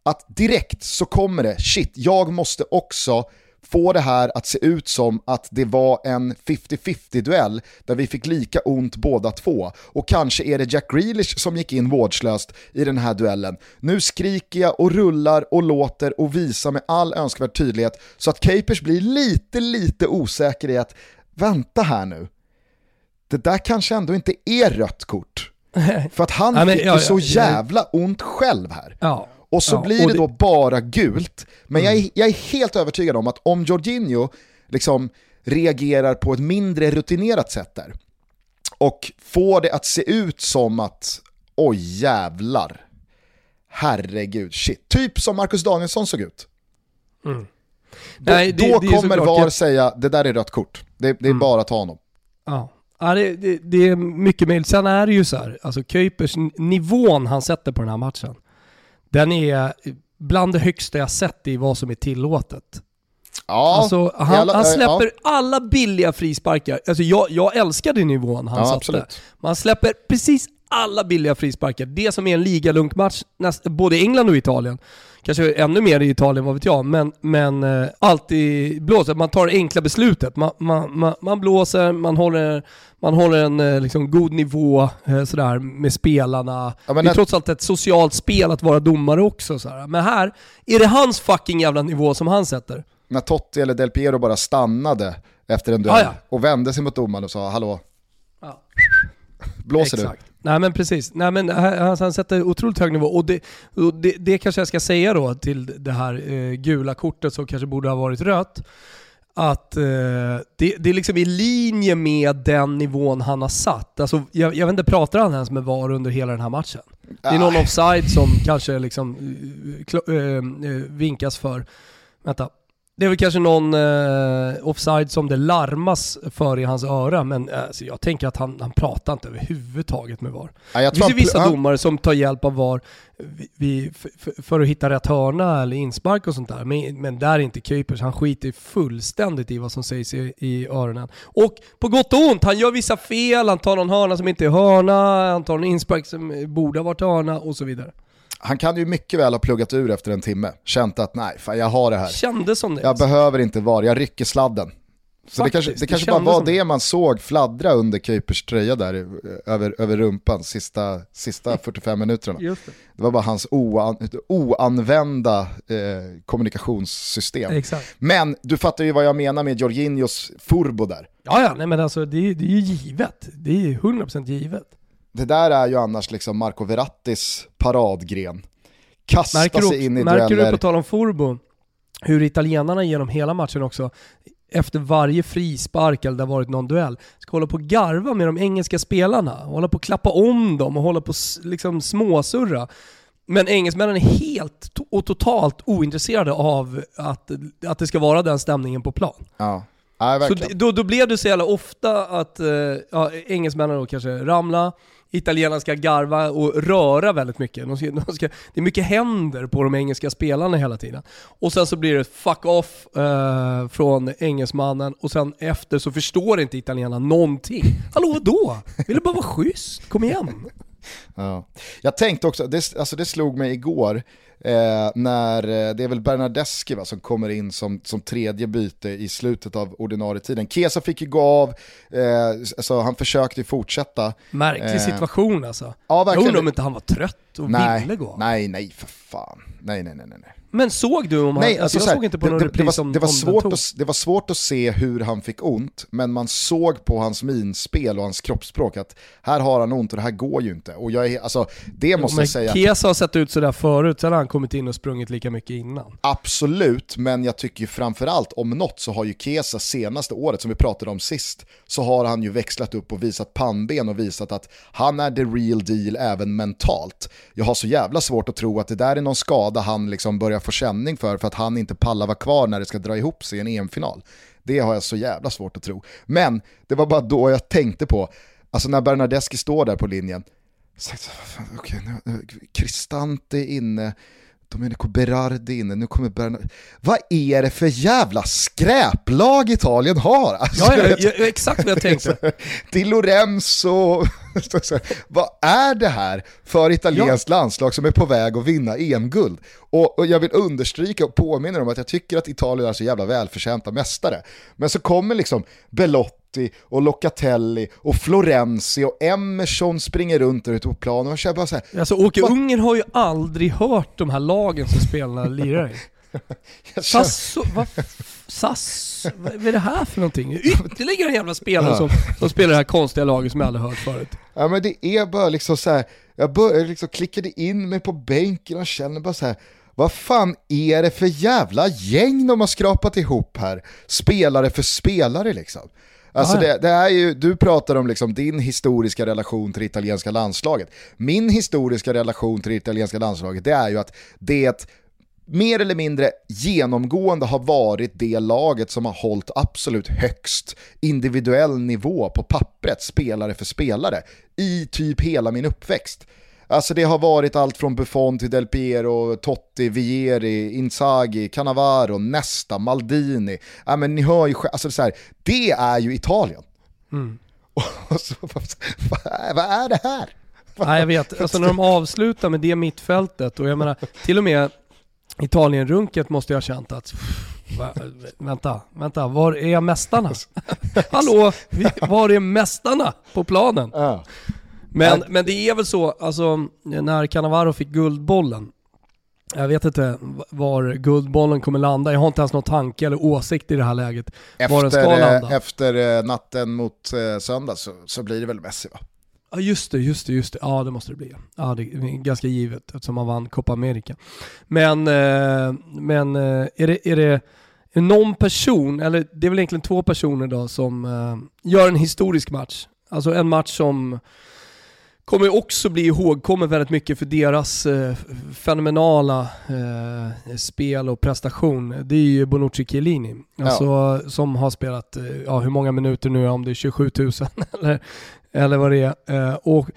Att direkt så kommer det, shit, jag måste också få det här att se ut som att det var en 50-50 duell där vi fick lika ont båda två. Och kanske är det Jack Grealish som gick in vårdslöst i den här duellen. Nu skriker jag och rullar och låter och visar med all önskvärd tydlighet så att Capers blir lite, lite osäker i att vänta här nu. Det där kanske ändå inte är rött kort. [LAUGHS] För att han ja, men, fick ja, ju så jävla ont själv här. Ja. Och så Ja, blir och det det- då bara gult. Men jag, är, Mm. jag är helt övertygad om att om Jorginho liksom reagerar på ett mindre rutinerat sätt där och får det att se ut som att oj jävlar, herregud, shit. Typ som Marcus Danielsson såg ut. Då, Nej, det- då det kommer VAR jag- säga det där är rött kort. Det, det är bara att ta honom. Ja. Ja, det, det, det är mycket möjligt. Sen är det ju så här, alltså Kuipers nivån han sätter på den här matchen, den är bland det högsta jag sett i vad som är tillåtet. Ja, alltså, han, alla- han ja, släpper alla billiga frisparkar. Alltså jag, jag älskade nivån han Ja, satte. absolut. Man släpper precis alla billiga frisparkar. Det som är en ligalunkmatch, både England och Italien. Kanske ännu mer i Italien, vad vet jag. Men, men eh, alltid blåser. Man tar det enkla beslutet. Man, man, man, man blåser, man håller, man håller en eh, liksom, god nivå eh, sådär, med spelarna. Ja, det är att- trots allt ett socialt spel att vara domare också. Sådär. Men här är det hans fucking jävla nivå som han sätter. när Totti eller Del Piero bara stannade efter en duell Ja, ja. och vände sig mot domaren och sa hallå, Ja. blåser du? Nej men precis. Nej, men han, han sätter otroligt hög nivå och, det, och det, det kanske jag ska säga då till det här eh, gula kortet som kanske borde ha varit rött. Att eh, det, det är liksom i linje med den nivån han har satt. Alltså, jag, jag vet inte, pratar han ens med VAR under hela den här matchen? Det är någon offside som kanske liksom eh, eh, eh, vinkas för. Vänta. Det är väl kanske någon eh, offside som det larmas för i hans öra, men eh, alltså, jag tänker att han, han pratar inte överhuvudtaget med VAR. Ja, Det finns ju vissa domare som tar hjälp av VAR för, för, för att hitta rätt hörna eller inspark och sånt där. Men, men där är inte Kuipers, han skiter fullständigt i vad som sägs i, i öronen. Och på gott och ont, han gör vissa fel, han tar någon hörna som inte är hörna, han tar en inspark som borde ha varit hörna och så vidare. Han kan ju mycket väl ha pluggat ur efter en timme, känt att nej, fan jag har det här. Kändes som det. Jag behöver inte VAR, jag rycker sladden. Så det Faktiskt, kanske, det det kanske bara kändes var som det. det man såg fladdra under Kuipers tröja där eh, över, över rumpan sista, sista [LAUGHS] 45 minuterna. Just det. Det var bara hans oan, oanvända eh, kommunikationssystem. Exakt. Men du fattar ju vad jag menar med Jorginhos furbo där. Ja, ja, nej men alltså det, är- det är ju givet. Det är ju 100% givet. Det där är ju annars liksom Marco Verrattis paradgren. Kasta Märker sig du, in i märker du dueller. på tal om Forbo, hur italienarna genom hela matchen också, efter varje frispark eller det har varit någon duell, ska hålla på och garva med de engelska spelarna. Hålla på och klappa om dem och hålla på och liksom småsurra. Men engelsmännen är helt och totalt ointresserade av att, att det ska vara den stämningen på plan. Ja. Nej, Så då, då blev det så jävla ofta att eh, ja, engelsmännen då kanske ramla, italienarna ska garva och röra väldigt mycket. De ska, de ska, det är mycket händer på de engelska spelarna hela tiden. Och sen så blir det fuck off eh, från engelsmannen och sen efter så förstår inte italienarna någonting. Hallå vadå? Vill du bara vara schysst? Kom igen! [LAUGHS] Ja. Jag tänkte också, det, alltså det slog mig igår, eh, när eh, det är väl Bernardeschi va, som kommer in som, som tredje byte i slutet av ordinarie tiden. Kesa fick ju gå av, eh, alltså han försökte ju fortsätta. Märklig Eh, situation alltså. Ja, Jag undrar om inte han var trött och nej, ville gå. nej, nej för fan. Nej, nej, nej, nej. Men såg du om han... Nej, alltså, alltså, jag såg inte på det, någon det, det, repris var, om det, var om den svårt tog. att, det var svårt att se hur han fick ont, men man såg på hans minspel och hans kroppsspråk att här har han ont och det här går ju inte. Och jag är, alltså, det måste men jag säga, Chiesa har sett ut sådär förut, sen har han kommit in och sprungit lika mycket innan. absolut, men jag tycker ju framförallt om något så har ju Kesa senaste året, som vi pratade om sist, så har han ju växlat upp och visat pannben och visat att han är the real deal även mentalt. Jag har så jävla svårt att tro att det där är någon skada han liksom börjar få känning för, för att han inte pallar vara kvar när det ska dra ihop sig i en EM-final. Det har jag så jävla svårt att tro. Men det var bara då jag tänkte på, alltså när Bernardeschi står där på linjen, okej, nu, Kristante Cristante är inne, Domenico Berardi inne, nu kommer Bernard... Vad är det för jävla skräplag Italien har? Alltså, Ja, ja, ja, exakt vad jag tänkte. [LAUGHS] Di Lorenzo, så- [LAUGHS] vad är det här för italienskt landslag som är på väg att vinna EM-guld? Och, och jag vill understryka och påminna om att jag tycker att Italien är så jävla välförtjänta mästare. Men så kommer liksom Belotti och Locatelli och Florenzi och Emerson springer runt där ute på planen och känner bara så här, Alltså Åke Vad- Ungern har ju aldrig hört de här lagen som spelarna lirar i. [LAUGHS] Sasso, vad, Sass, vad är det här för någonting? Ytterligare en jävla spelare som, som spelar det här konstiga laget som jag aldrig hört förut. Ja men det är bara liksom så här, jag började liksom klickade in mig på bänken och känner bara så här, vad fan är det för jävla gäng de har skrapat ihop här? Spelare för spelare liksom. Alltså det, det, är ju, du pratar om liksom din historiska relation till det italienska landslaget. Min historiska relation till det italienska landslaget det är ju att det mer eller mindre genomgående har varit det laget som har hållit absolut högst individuell nivå på pappret, spelare för spelare, i typ hela min uppväxt. Alltså det har varit allt från Buffon till Del Piero, Totti, Vieri, Inzaghi, Cannavaro, Nesta, Maldini. Ja, men ni hör ju alltså så här, det är ju Italien. Mm. [LAUGHS] Så, vad, vad är det här? Nej jag vet, alltså när de avslutar med det mittfältet och jag menar till och med Italien-runket måste jag ha känt att vänta, vänta, var är mästarna? [LAUGHS] Hallå, var är mästarna på planen? Men, men det är väl så, alltså när Cannavaro fick Guldbollen, jag vet inte var Guldbollen kommer landa, jag har inte ens någon tanke eller åsikt i det här läget. Efter, var den ska landa. efter eh, natten mot eh, söndag så, så blir det väl Messi va? Ja just det, just det, just det. Ja det måste det bli. Ja det är ganska givet eftersom han vann Copa America. Men, eh, men är, det, är, det, är det någon person, eller det är väl egentligen två personer då som gör en historisk match. Alltså en match som kommer också bli ihågkommen väldigt mycket för deras eh, fenomenala eh, spel och prestation. Det är ju Bonucci Chiellini, alltså, ja. som har spelat, eh, ja, hur många minuter nu, om det är 27 000 [LAUGHS] eller, eller vad det är. Eh, och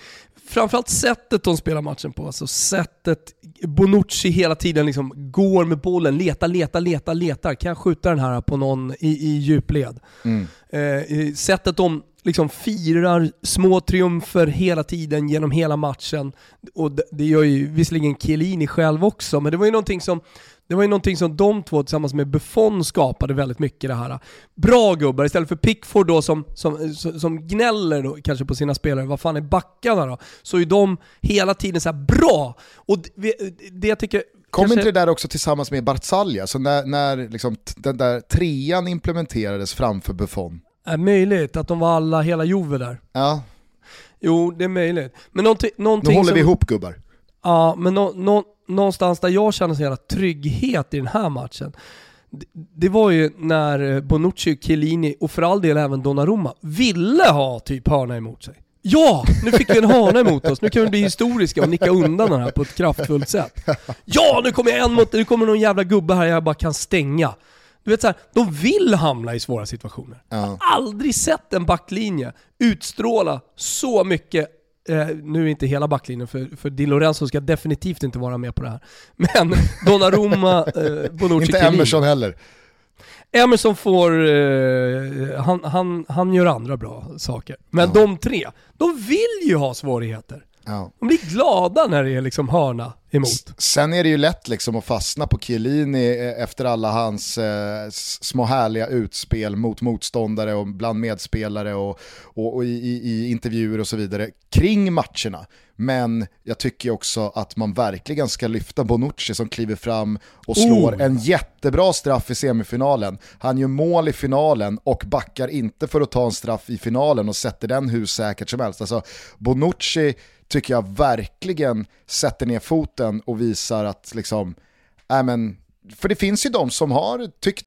framförallt sättet de spelar matchen på, alltså sättet Bonucci hela tiden liksom går med bollen, letar, letar, letar, letar. Kan jag skjuta den här på någon i, i djupled? Mm. Eh, sättet de liksom firar små triumfer hela tiden genom hela matchen. Och det, det gör ju visserligen Chiellini själv också, men det var ju någonting som det var ju någonting som de två tillsammans med Buffon skapade väldigt mycket det här. Bra gubbar, istället för Pickford då som, som, som gnäller då, kanske på sina spelare, vad fan är backarna då? Så är de hela tiden så bra. Och det, det jag tycker Kom inte det där också tillsammans med Barzaglia, så när, när liksom den där trean implementerades framför Buffon? Är möjligt att de var alla, hela Jove där. Ja. Jo, det är möjligt. Men någonting, någonting Nu håller som... vi ihop gubbar. Ja, men no, no, någonstans där jag känner så jävla trygghet i den här matchen, det, det var ju när Bonucci, Chiellini och för all del även Donnarumma ville ha typ hörna emot sig. Ja! Nu fick vi en hörna emot oss, nu kan vi bli historiska och nicka undan den här på ett kraftfullt sätt. Ja, nu kommer jag en mot, nu kommer någon jävla gubbe här jag bara kan stänga. Du vet såhär, de vill hamna i svåra situationer. Ja. Jag har aldrig sett en backlinje utstråla så mycket Eh, nu är inte hela backlinjen, för, för Di Lorenzo ska definitivt inte vara med på det här. Men Donnarumma, eh, Bonucci, Inte Emerson heller. Emerson får, eh, han, han, han gör andra bra saker. Men ja. de tre, de vill ju ha svårigheter. Ja. De blir glada när det är liksom hörna emot. Sen är det ju lätt liksom att fastna på Chiellini eh, efter alla hans eh, små härliga utspel mot motståndare och bland medspelare och, och, och i, i, intervjuer och så vidare kring matcherna. Men jag tycker också att man verkligen ska lyfta Bonucci som kliver fram och slår oh. en jättebra straff i semifinalen. Han gör mål i finalen och backar inte för att ta en straff i finalen och sätter den hur säkert som helst. Alltså Bonucci tycker jag verkligen sätter ner foten och visar att liksom, äh men, för det finns ju de som har tyckt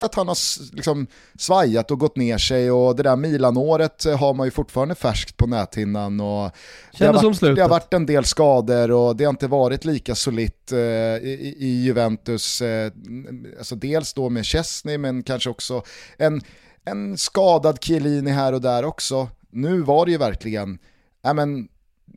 Att han har liksom svajat och gått ner sig och det där Milanåret har man ju fortfarande färskt på näthinnan. Och det, har varit, det har varit en del skador och det har inte varit lika solitt eh, i, i, Juventus. Eh, alltså dels då med Chesney men kanske också en, en skadad Chiellini här och där också. Nu var det ju verkligen, äh men,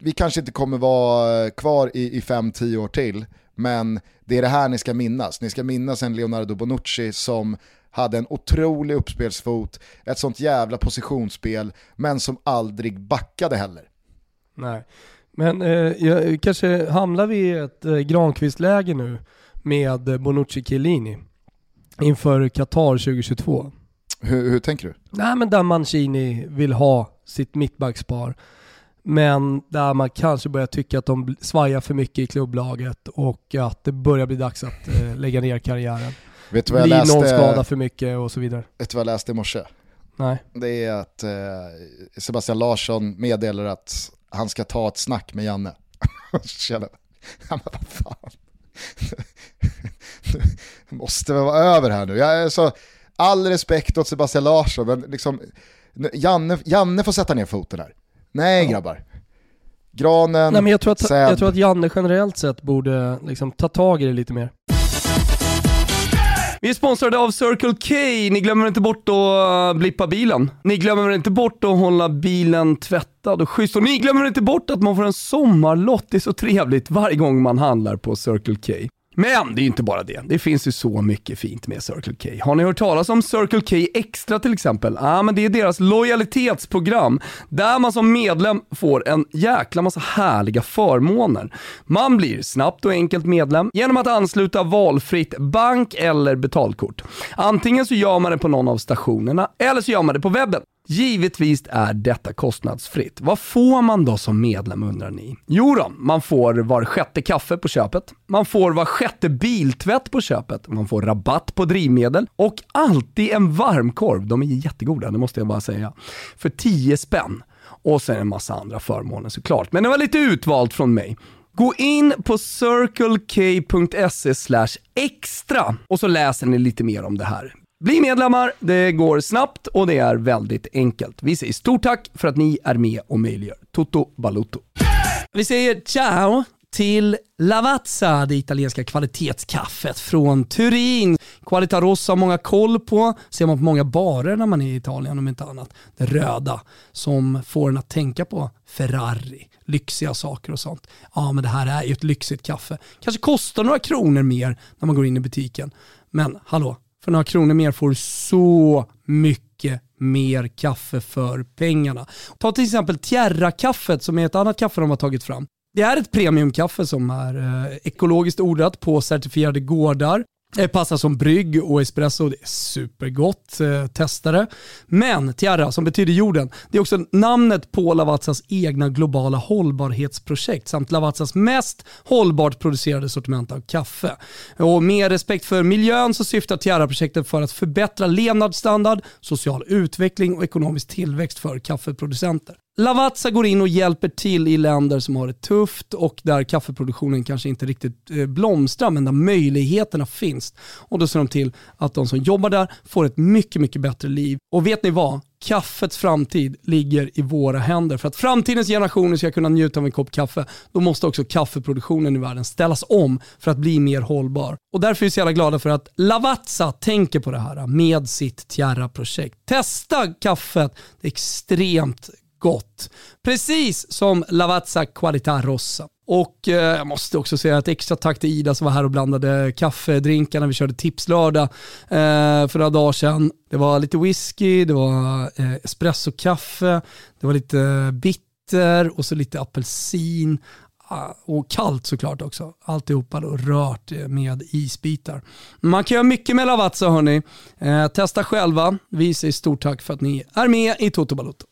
vi kanske inte kommer vara kvar i, i fem, tio år till. Men det är det här ni ska minnas. Ni ska minnas en Leonardo Bonucci som hade en otrolig uppspelsfot, ett sånt jävla positionsspel, men som aldrig backade heller. Nej, men eh, kanske hamnar vi i ett eh, Granqvist-läge nu med Bonucci Chiellini inför Qatar 2022. Hur, hur, tänker du? Nej men där Mancini vill ha sitt mittbackspar. Men där man kanske börjar tycka att de svajar för mycket i klubblaget och att det börjar bli dags att eh, lägga ner karriären. Vet du vad jag Blir läste, någon skada för mycket och så vidare. Vet du vad jag läste i morse? Nej. Det är att eh, Sebastian Larsson meddelar att han ska ta ett snack med Janne. [LAUGHS] Känner, ja, men vad fan. det [LAUGHS] måste väl vara över här nu. Jag är så, all respekt åt Sebastian Larsson, men liksom, Janne, Janne får sätta ner foten här. Nej grabbar. Granen, Nej, men jag, tror att, jag tror att Janne generellt sett borde liksom, ta tag i det lite mer. Vi är sponsrade av Circle K. Ni glömmer inte bort att blippa bilen. Ni glömmer inte bort att hålla bilen tvättad och schysst. Och ni glömmer inte bort att man får en sommarlott. Det är så trevligt varje gång man handlar på Circle K. Men det är ju inte bara det. Det finns ju så mycket fint med Circle K. Har ni hört talas om Circle K Extra till exempel? Ja, ah, men det är deras lojalitetsprogram där man som medlem får en jäkla massa härliga förmåner. Man blir snabbt och enkelt medlem genom att ansluta valfritt bank eller betalkort. Antingen så gör man det på någon av stationerna eller så gör man det på webben. Givetvis är detta kostnadsfritt. Vad får man då som medlem undrar ni? Jo då, man får var sjätte kaffe på köpet, man får var sjätte biltvätt på köpet, man får rabatt på drivmedel och alltid en varmkorv. De är jättegoda, det måste jag bara säga. För 10 spänn. Och sen en massa andra förmåner såklart. Men det var lite utvalt från mig. Gå in på circlek.se extra och så läser ni lite mer om det här. Bli medlemmar, det går snabbt och det är väldigt enkelt. Vi säger stort tack för att ni är med och möjliggör Toto Balutto. Vi säger ciao till Lavazza, det italienska kvalitetskaffet från Turin. Qualita Rossa har många koll på, ser man på många barer när man är i Italien om inte annat. Det röda som får en att tänka på Ferrari, lyxiga saker och sånt. Ja men det här är ju ett lyxigt kaffe. Kanske kostar några kronor mer när man går in i butiken. Men hallå, för några kronor mer får du så mycket mer kaffe för pengarna. Ta till exempel Tierra-kaffet som är ett annat kaffe de har tagit fram. Det är ett premiumkaffe som är eh, ekologiskt odlat på certifierade gårdar. Det passar som brygg och espresso, det är supergott. Eh, testa det. Men Tiara, som betyder jorden, det är också namnet på Lavazzas egna globala hållbarhetsprojekt samt Lavazzas mest hållbart producerade sortiment av kaffe. Och med respekt för miljön så syftar Tiara-projektet för att förbättra levnadsstandard, social utveckling och ekonomisk tillväxt för kaffeproducenter. Lavazza går in och hjälper till i länder som har det tufft och där kaffeproduktionen kanske inte riktigt eh, blomstrar men där möjligheterna finns. Och då ser de till att de som jobbar där får ett mycket, mycket bättre liv. Och vet ni vad? Kaffets framtid ligger i våra händer. För att framtidens generationer ska kunna njuta av en kopp kaffe, då måste också kaffeproduktionen i världen ställas om för att bli mer hållbar. Och därför är vi så jävla glada för att Lavazza tänker på det här med sitt Tierra-projekt. Testa kaffet, det är extremt gott. Precis som Lavazza Qualità Rossa. Och eh, jag måste också säga ett extra tack till Ida som var här och blandade kaffedrinkar när vi körde tipslördag eh, för några dagar sedan. Det var lite whisky, det var eh, espressokaffe, det var lite bitter och så lite apelsin. Ah, och kallt såklart också. Alltihopa då rört med isbitar. Man kan göra mycket med Lavazza hörni. Eh, testa själva. Vi säger stort tack för att ni är med i Toto Balotto.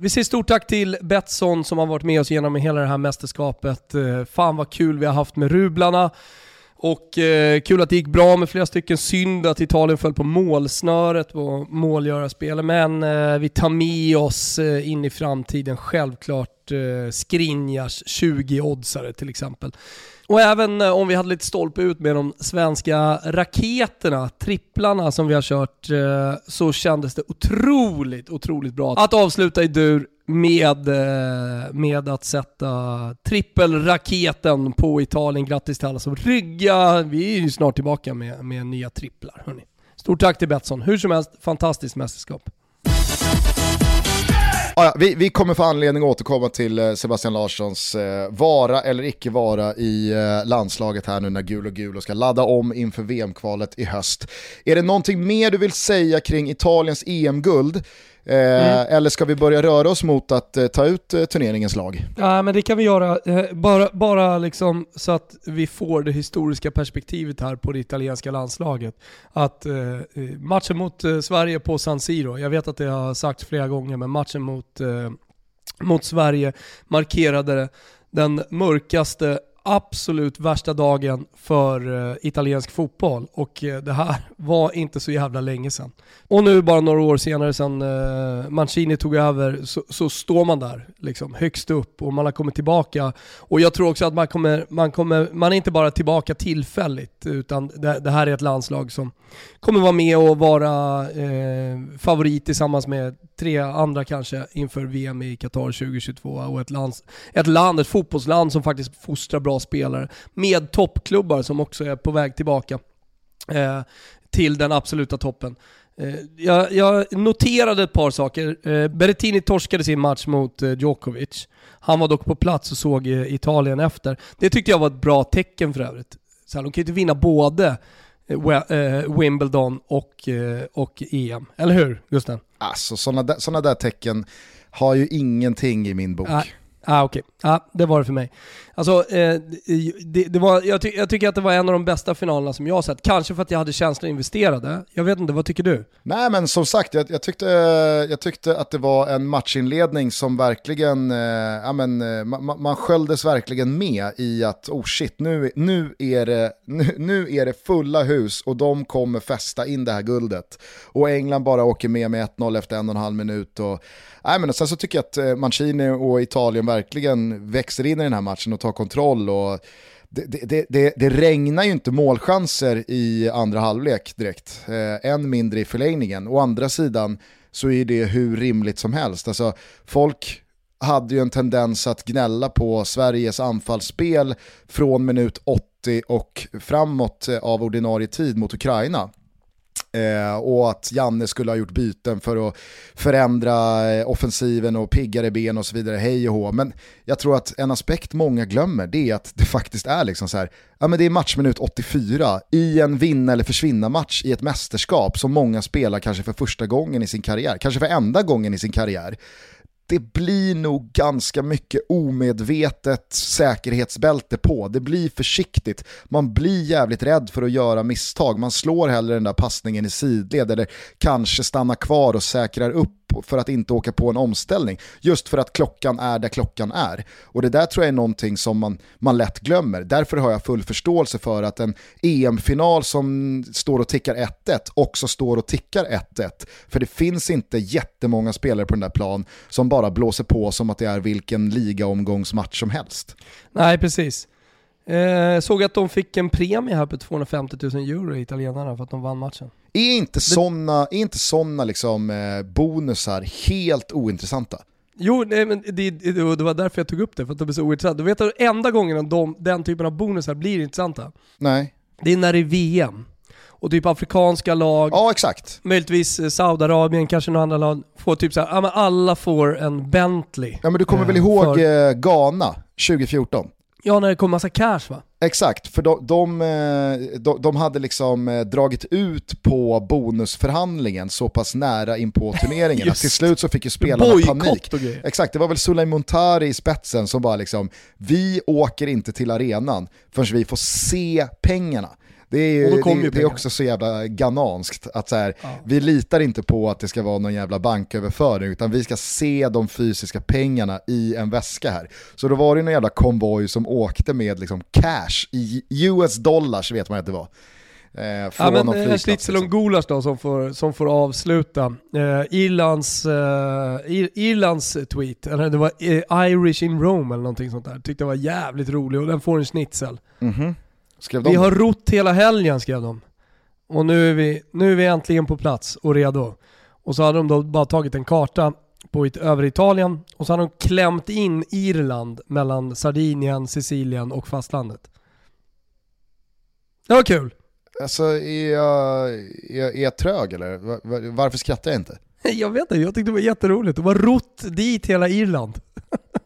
Vi säger stort tack till Betsson som har varit med oss genom hela det här mästerskapet. Eh, fan vad kul vi har haft med rublarna. Och eh, kul att det gick bra med flera stycken. Synd att Italien föll på målsnöret på målgörarspel. Men eh, vi tar med oss eh, in i framtiden självklart eh, Skriniars 20-oddsare till exempel. Och även eh, om vi hade lite stolpe ut med de svenska raketerna, tripplarna som vi har kört, eh, så kändes det otroligt, otroligt bra att avsluta i dur med, eh, med att sätta trippelraketen på Italien. Grattis till alla som rygga. Vi är ju snart tillbaka med, med nya tripplar. Hörni. Stort tack till Betsson. Hur som helst, fantastiskt mästerskap. Ja, vi, vi, kommer få anledning att återkomma till eh, Sebastian Larssons eh, vara eller icke vara i eh, landslaget här nu när gul och gul och ska ladda om inför VM-kvalet i höst. Är det någonting mer du vill säga kring Italiens EM-guld? Mm. Eller ska vi börja röra oss mot att eh, ta ut eh, turneringens lag? Ja, men det kan vi göra. bara bara liksom så att vi får det historiska perspektivet här på det italienska landslaget. Att matchen mot Sverige på San Siro, jag vet att det har sagts flera gånger, men matchen mot, mot Sverige markerade den mörkaste absolut värsta dagen för eh, italiensk fotboll och eh, det här [LAUGHS] var inte så jävla länge sedan. Och nu bara några år senare sedan eh, Mancini tog över så, så, står man där liksom högst upp och man har kommit tillbaka. Och jag tror också att man kommer, man kommer, man är inte bara tillbaka tillfälligt utan det, det här är ett landslag som kommer vara med och vara eh, favorit tillsammans med tre andra kanske inför VM i Qatar 2022 och ett land, ett land, ett fotbollsland som faktiskt fostrar bra spelare med toppklubbar som också är på väg tillbaka eh, till den absoluta toppen. Eh, jag, jag, noterade ett par saker. Eh, Berrettini torskade sin match mot eh, Djokovic. Han var dock på plats och såg eh, Italien efter. Det tyckte jag var ett bra tecken för övrigt. Så här, de kan ju inte vinna både eh, Wimbledon och, och EM. Eller hur Gusten? Alltså sådana där, såna där tecken har ju ingenting i min bok. Ah, ah, Okej, okay. ah, det var det för mig. Alltså, eh, det, det, var, jag, ty jag, tycker att det var en av de bästa finalerna som jag har sett. Kanske för att jag hade känslor investerade. Jag vet inte, vad tycker du? Nej men som sagt, jag, jag tyckte, jag tyckte att det var en matchinledning som verkligen, eh, ja, men, eh, man, sköljdes verkligen med i att oh shit, nu, nu, är det, nu, nu är det fulla hus och de kommer fästa in det här guldet. Och England bara åker med med 1-0 efter en och en halv minut. Och, nej, men, och sen så tycker jag att eh, Mancini och Italien verkligen växer in i den här matchen och tar kontroll. Och det, det, det, det, regnar ju inte målchanser i andra halvlek direkt, eh, än mindre i förlängningen. Å andra sidan så är det hur rimligt som helst. Alltså, folk hade ju en tendens att gnälla på Sveriges anfallsspel från minut 80 och framåt eh, av ordinarie tid mot Ukraina. Eh, och att Janne skulle ha gjort byten för att förändra eh, offensiven och piggare ben och så vidare, hej och hå. Men jag tror att en aspekt många glömmer det är att det faktiskt är liksom så här, ja men det är matchminut 84 i en vinna eller försvinna match i ett mästerskap som många spelar kanske för första gången i sin karriär, kanske för enda gången i sin karriär det blir nog ganska mycket omedvetet säkerhetsbälte på. Det blir försiktigt. Man blir jävligt rädd för att göra misstag. Man slår hellre den där passningen i sidled eller kanske stannar kvar och säkrar upp för att inte åka på en omställning. Just för att klockan är där klockan är. Och det där tror jag är någonting som man, man lätt glömmer. Därför har jag full förståelse för att en EM-final som står och tickar 1-1 också står och tickar 1-1. För det finns inte jättemånga spelare på den där plan som bara blåser på som att det är vilken ligaomgångsmatch som helst. Nej, precis. Eh, såg att de fick en premie här på 250 000 euro, italienarna, för att de vann matchen. Är inte sådana är inte såna liksom, eh, bonusar helt ointressanta? Jo, nej, men det, det, det, var därför jag tog upp det, för att de är så ointressanta. Du vet att enda gången de, den typen av bonusar blir intressanta? Nej. Det är när det är VM. Och typ afrikanska lag, ja, exakt. möjligtvis eh, Saudiarabien, kanske några andra lag, får typ såhär, ja men alla får en Bentley. Ja men du kommer väl ihåg för... Eh, Ghana 2014? Ja, när det kom massa cash va? Exakt, för de, de, eh, de, de, hade liksom eh, dragit ut på bonusförhandlingen så pass nära in på [LAUGHS] turneringen att till slut så fick ju spelarna panik. Exakt, det var väl Sulay Montari i spetsen som bara liksom, vi åker inte till arenan förrän vi får se pengarna. Det är, det, det, är också så jävla gananskt att så här, ja. vi litar inte på att det ska vara någon jävla banköverföring utan vi ska se de fysiska pengarna i en väska här. Så då var det någon jävla konvoj som åkte med liksom cash i US dollars vet man att det var. Eh, ja, men eh, Schnitzel och Gulasch då som får, som får avsluta. Eh, Irlands, eh, Irlands tweet, eller det var eh, Irish in Rome eller någonting sånt där. Tyckte det var jävligt rolig och den får en schnitzel. Mm -hmm. Skrev de? Vi har rott hela helgen skrev de. Och nu är, vi, nu är vi äntligen på plats och redo. Och så hade de då bara tagit en karta på it över Italien och så hade de klämt in Irland mellan Sardinien, Sicilien och fastlandet. Det var kul. Alltså är jag, är, är jag trög eller? Varför skrattar jag inte? [LAUGHS] Jag vet inte, jag tyckte det var jätteroligt. De har rott dit hela Irland. [LAUGHS]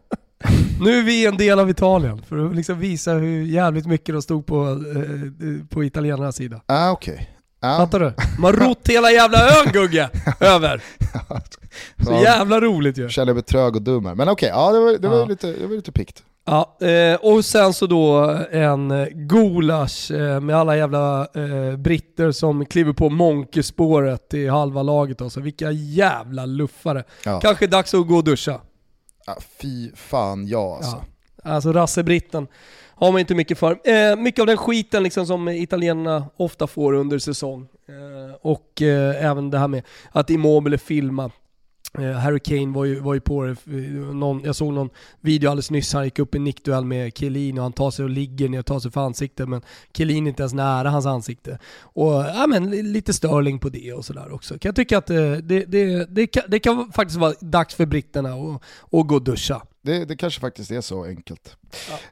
nu är vi en del av Italien, för att liksom visa hur jävligt mycket de stod på, eh, på italienarnas sida. Ah, okay. Ah. Fattar du? Man rott hela jävla ön Gugge, [LAUGHS] över. Så jävla roligt ju. Känner mig trög och dum här. Men okej, okay, ja, det var, det var ja. lite, det var lite pikt. Ja, eh, och sen så då en gulasch eh, med alla jävla eh, britter som kliver på monkeyspåret i halva laget. Alltså. Vilka jävla luffare. Ja. Kanske dags att gå och duscha. Ja, fy fan ja alltså. Ja. Alltså rassebritten har man inte mycket för. Eh, mycket av den skiten liksom som italienarna ofta får under säsong. Eh, och eh, även det här med att Immobile filmar Eh, Harry Kane var ju, var ju på det, någon, jag såg någon video alldeles nyss, han gick upp i nickduell med Chiellini och han tar sig och ligger ner och tar sig för ansiktet men Chiellini är inte ens nära hans ansikte. Och ja men lite Sterling på det och sådär också. Kan jag tycka att det, det, det, det, kan, det kan faktiskt vara dags för britterna att gå och duscha. Det, det kanske faktiskt är så enkelt.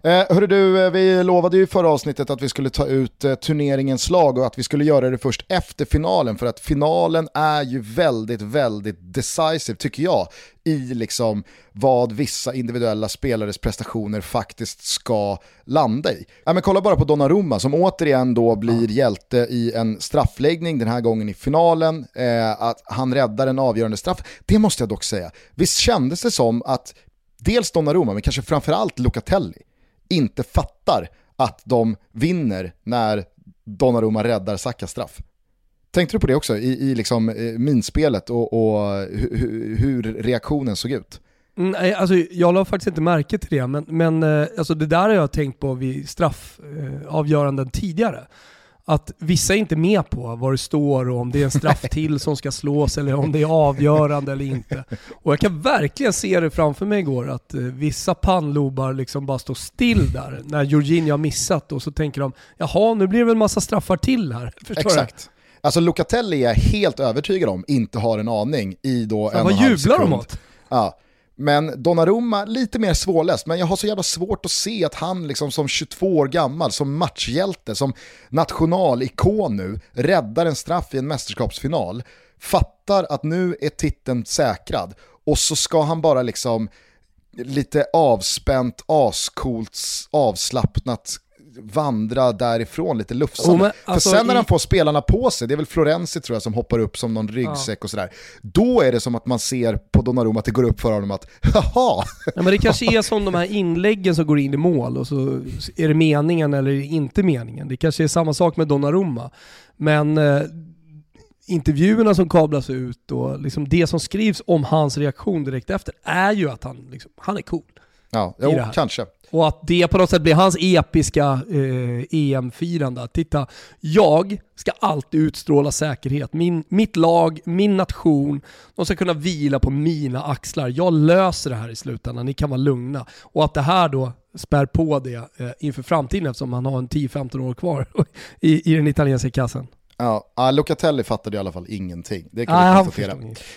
Ja. Eh, hörru du, eh, vi lovade ju i förra avsnittet att vi skulle ta ut eh, turneringens lag och att vi skulle göra det först efter finalen för att finalen är ju väldigt, väldigt decisive tycker jag i liksom vad vissa individuella spelares prestationer faktiskt ska landa i. Ja, men kolla bara på Donnarumma som återigen då blir hjälte i en straffläggning, den här gången i finalen, eh, att han räddar en avgörande straff. Det måste jag dock säga, visst kändes det som att dels Donnarumma, men kanske framförallt Locatelli, inte fattar att de vinner när Donnarumma räddar Sakas straff. Tänkte du på det också i, i liksom, eh, minspelet och, och hur, hur reaktionen såg ut? Mm, nej, alltså, jag la faktiskt inte märke till det, men, men eh, alltså, det där har jag tänkt på vid straffavgöranden eh, tidigare att vissa är inte med på vad det står och om det är en straff [LAUGHS] till som ska slås eller om det är avgörande eller inte. Och jag kan verkligen se det framför mig igår att eh, vissa pannlobar liksom bara står still där när Jorginho har missat och så tänker de jaha nu blir det väl en massa straffar till här. [LAUGHS] Förstår Exakt. Du? Alltså Locatelli är jag helt övertygad om inte har en aning i då en och en halv sekund. Vad jublar de åt? Ja. Men Donnarumma, lite mer svårläst, men jag har så jävla svårt att se att han liksom som 22 år gammal, som matchhjälte, som nationalikon nu, räddar en straff i en mästerskapsfinal, fattar att nu är titeln säkrad och så ska han bara liksom lite avspänt, ascoolt, avslappnat vandra därifrån lite lufsande. Oh, alltså, För sen när han får spelarna på sig, det är väl Florenzi tror jag som hoppar upp som någon ryggsäck ja. och sådär, då är det som att man ser på Donnarumma att det går upp för honom att jaha. Ja, men det kanske är som de här inläggen som går in i mål och så är det meningen eller inte meningen. Det kanske är samma sak med Donnarumma. Men eh, intervjuerna som kablas ut och liksom det som skrivs om hans reaktion direkt efter är ju att han, liksom, han är cool. Ja, jo, kanske. Och att det på något sätt blir hans episka eh, EM-firande. Titta, jag ska alltid utstråla säkerhet. Min, mitt lag, min nation, de ska kunna vila på mina axlar. Jag löser det här i slutändan, ni kan vara lugna. Och att det här då spär på det eh, inför framtiden eftersom han har en 10-15 år kvar [LAUGHS] i, i den italienska kassen. Ja, Locatelli fattade i alla fall ingenting. Det kan ah, vi konstatera.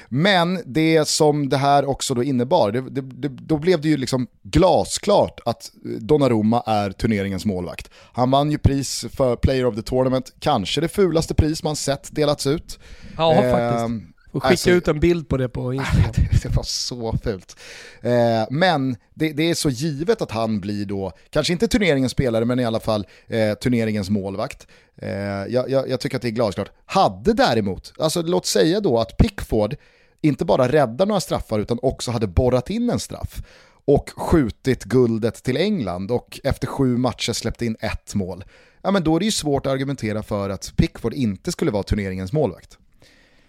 Men det som det här också då innebar, det, det, det, då blev det ju liksom glasklart att Donnarumma är turneringens målvakt. Han vann ju pris för Player of the Tournament, kanske det fulaste pris man sett delats ut. Ja, eh, faktiskt. Får skicka alltså, ut en bild på det på [LAUGHS] Instagram. det, det var så fult. Eh, men det, det, är så givet att han blir då, kanske inte turneringens spelare, men i alla fall eh, turneringens målvakt. Eh, jag, jag, jag, tycker att det är glasklart. Hade däremot, alltså låt säga då att Pickford inte bara räddar några straffar utan också hade borrat in en straff och skjutit guldet till England och efter sju matcher släppt in ett mål. Ja men då är det ju svårt att argumentera för att Pickford inte skulle vara turneringens målvakt.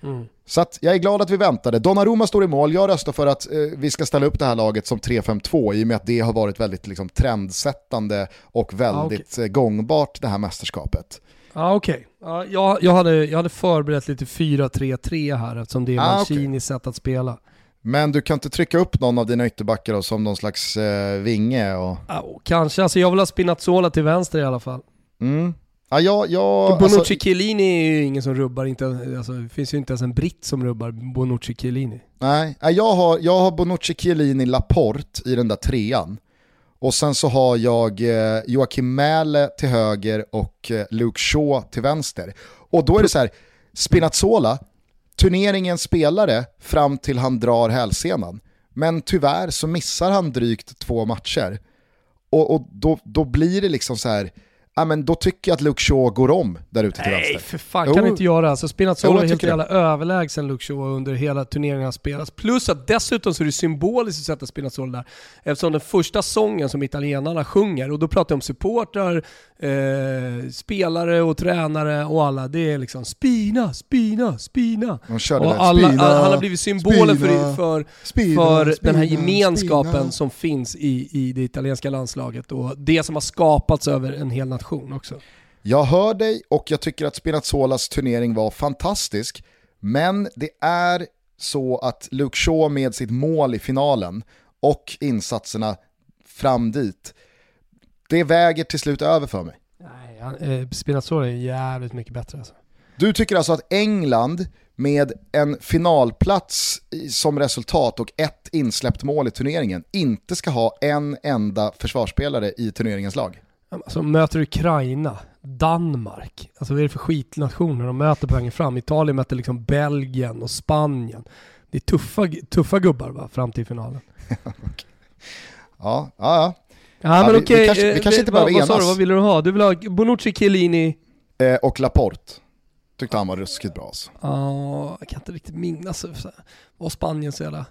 Mm. Så att jag är glad att vi väntade. Donnarumma står i mål, jag röstar för att eh, vi ska ställa upp det här laget som 3-5-2 i och med att det har varit väldigt liksom, trendsättande och väldigt ah, okay. gångbart det här mästerskapet. Ja ah, okej. Okay. Ah, jag, jag, hade, jag hade förberett lite 4-3-3 här eftersom det är ah, Mancinis okay. sätt att spela. Men du kan inte trycka upp någon av dina ytterbackar som någon slags eh, vinge? Och... Ah, kanske, alltså jag vill ha Spinazzola till vänster i alla fall. Mm. Ja, jag, jag, Bonucci alltså... Chiellini är ju ingen som rubbar, inte, alltså, det finns ju inte ens en britt som rubbar Bonucci Chiellini. Nej, jag har, jag har Bonucci Chiellini Laporte i den där trean. Och sen så har jag eh, Joakim Mäle till höger och eh, Luke Shaw till vänster. Och då är det så här, Spinazzola, turneringens spelare fram till han drar hälsenan. Men tyvärr så missar han drygt två matcher. Och, och då, då blir det liksom så här ja men då tycker jag att Luke Shaw går om där ute till Nej, vänster. Nej för fan kan jo. inte göra. Alltså Spinazzola är helt jävla överlägsen Luke Shaw under hela turneringen har spelats. Plus att dessutom så är det symboliskt att sätta Spinazzola där. Eftersom den första sången som italienarna sjunger, och då pratar jag om supportrar, eh, spelare och tränare och alla, det är liksom Spina, Spina, Spina. och alla, spina, han har blivit symbolen spina, för, för, spina, för den här gemenskapen som finns i, i det italienska landslaget och det som har skapats över en hel nation också. Jag hör dig och jag tycker att Spinazzolas turnering var fantastisk, men det är så att Luke Shaw med sitt mål i finalen och insatserna fram dit det väger till slut över för mig. Nej, han, eh, Spinazzola är jävligt mycket bättre alltså. Du tycker alltså att England med en finalplats som resultat och ett insläppt mål i turneringen inte ska ha en enda försvarsspelare i turneringens lag? Alltså möter Ukraina, Danmark, alltså vad är det för skitnationer de möter på vägen fram? Italien möter liksom Belgien och Spanien. Det är tuffa, tuffa gubbar va, fram till finalen. [LAUGHS] okay. Ja, ja, ja. Men okej, vi, vi, kanske, vi kanske inte behöver enas. Vad sa du, vad vill du ha? Du vill ha Bonucci, Chiellini? Eh, och Laporte. Tyckte han var ruskigt bra alltså. Ja, jag kan inte riktigt minnas. Var Spanien så jävla...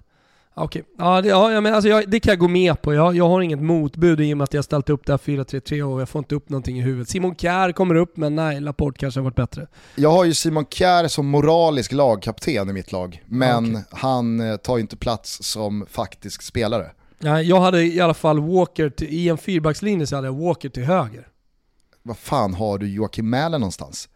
Okej, okay. ja, ja men alltså jag, det kan jag gå med på. Jag, jag har inget motbud i och med att jag ställt upp det här 4-3-3 och jag får inte upp någonting i huvudet. Simon Kjär kommer upp, men nej, Laporte kanske har varit bättre. Jag har ju Simon Kjär som moralisk lagkapten i mitt lag, men okay. han eh, tar ju inte plats som faktisk spelare. Ja, jag hade i alla fall Walker, till, i en fyrbackslinje så hade jag Walker till höger. Vad fan har du Joakim Mähle någonstans?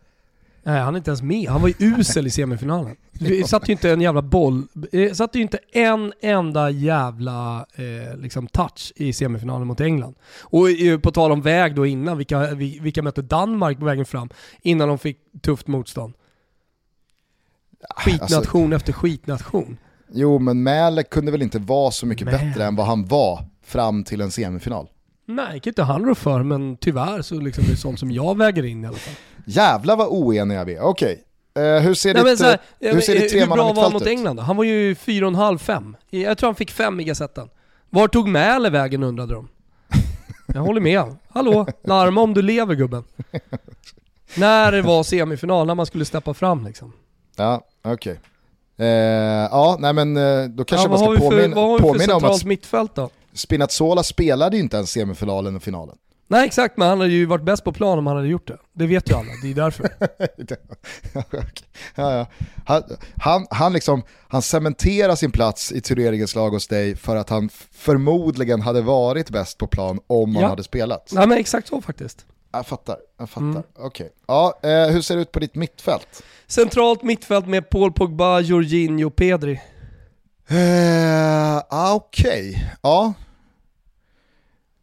Nej han är inte ens med, han var ju usel i semifinalen. Det satt ju inte en jävla boll, det satt ju inte en enda jävla eh, liksom touch i semifinalen mot England. Och eh, på tal om väg då innan, vilka, vilka mötte Danmark på vägen fram innan de fick tufft motstånd? Skitnation alltså, efter skitnation. Jo men Mäle kunde väl inte vara så mycket Mäle. bättre än vad han var fram till en semifinal. Nej, inte han rå för, men tyvärr så liksom det är sånt som jag väger in i alla fall. Jävlar vad oeniga vi är, okej. Uh, hur ser, Nej, ditt, här, hur ser ditt Hur bra var han mot England då? Han var ju 4,5-5. Jag tror han fick 5 i Gazetten. Var tog Mäle vägen undrade de. Jag håller med. Hallå, larma om du lever gubben. när det var semifinal, när man skulle steppa fram liksom. Ja, okej. Okay. Eh, ja, nej men eh, då kanske ja, man ska påminna, för, vad har vi för centralt mittfält då? Spinazzola spelade ju inte ens semifinalen och finalen. Nej exakt, men han hade ju varit bäst på plan om han hade gjort det. Det vet ju alla, det är därför. [LAUGHS] ja, ja. Han, han, han, liksom, han cementerar sin plats i turneringens lag hos dig för att han förmodligen hade varit bäst på plan om han hade spelat. Nej men exakt så faktiskt. Jag fattar, jag fattar. Mm. Okej. Okay. Ja, eh, hur ser det ut på ditt mittfält? Centralt mittfält med Paul Pogba, Jorginho, Pedri. Eh, ah, Okej, okay. ja.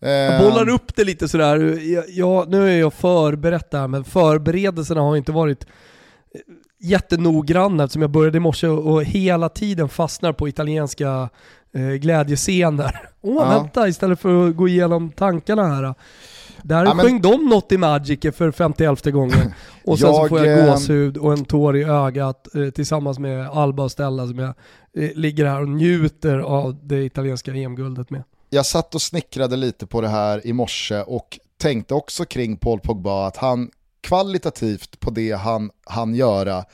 Eh. Jag bollar upp det lite sådär, jag, jag, nu är jag förberett där men förberedelserna har inte varit jättenoggranna eftersom jag började i morse och hela tiden fastnar på italienska eh, glädjescener. [LAUGHS] Åh oh, ja. vänta, istället för att gå igenom tankarna här. Där ja, men... sjöng de något i Magic för 51 gången. [LAUGHS] Och sen jag, så får jag eh, gåshud och en tår i ögat eh, tillsammans med Alba och Stella som jag eh, ligger här och njuter av det italienska EM-guldet med. Jag satt och snickrade lite på det här i morse och tänkte också kring Paul Pogba att han kvalitativt på det han han göra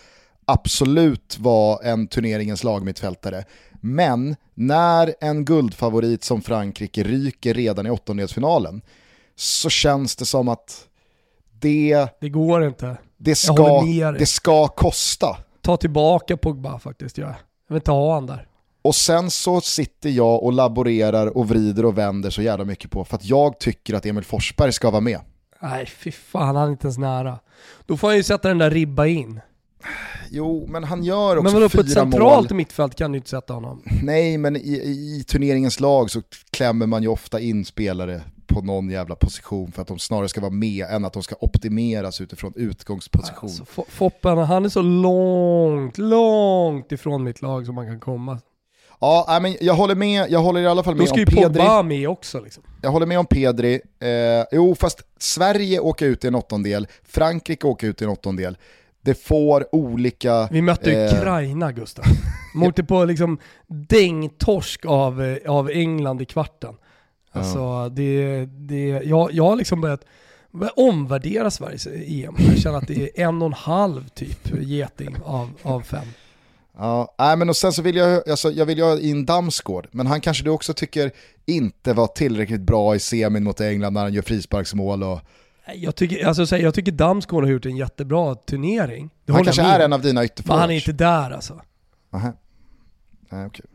absolut var en turneringens lagmittfältare. Men när en guldfavorit som Frankrike ryker redan i åttondelsfinalen så känns det som att det... Det går inte. Det ska, det ska kosta. Ta tillbaka Pogba faktiskt, jag. Jag vill inte ha han där. Och sen så sitter jag och laborerar och vrider och vänder så jävla mycket på för att jag tycker att Emil Forsberg ska vara med. Nej, fy fan, han är inte ens nära. Då får han ju sätta den där ribba in. Jo, men han gör också men vadå, fyra mål. Men på ett centralt mål. mittfält kan du inte sätta honom. Nej, men i, i, turneringens lag så klämmer man ju ofta in spelare på någon jävla position för att de snarare ska vara med än att de ska optimeras utifrån utgångsposition. Alltså, Foppen, han är så långt, långt ifrån mitt lag som man kan komma. Ja, men jag håller med, jag håller i alla fall med om Pedri. Då ska ju Pogba med också liksom. Jag håller med om Pedri. Eh, jo, fast Sverige åker ut i en åttondel, Frankrike åker ut i en åttondel. Det får olika... Vi mötte eh... Ukraina Gustav. [LAUGHS] Mot på liksom dängtorsk av, av England i kvarten. Alltså ja. det, det, jag, jag har liksom börjat omvärdera Sveriges EM. Jag känner att det är en och en halv typ geting av, av fem. Ja, nej, men och sen så vill jag, alltså, jag vill ha in Damsgård, men han kanske du också tycker inte var tillräckligt bra i semin mot England när han gör frisparksmål och... Jag tycker, alltså, jag tycker Damsgård har gjort en jättebra turnering. Det han kanske är en av dina ytterforwards. Han är inte där alltså. Aha. Nej, okay.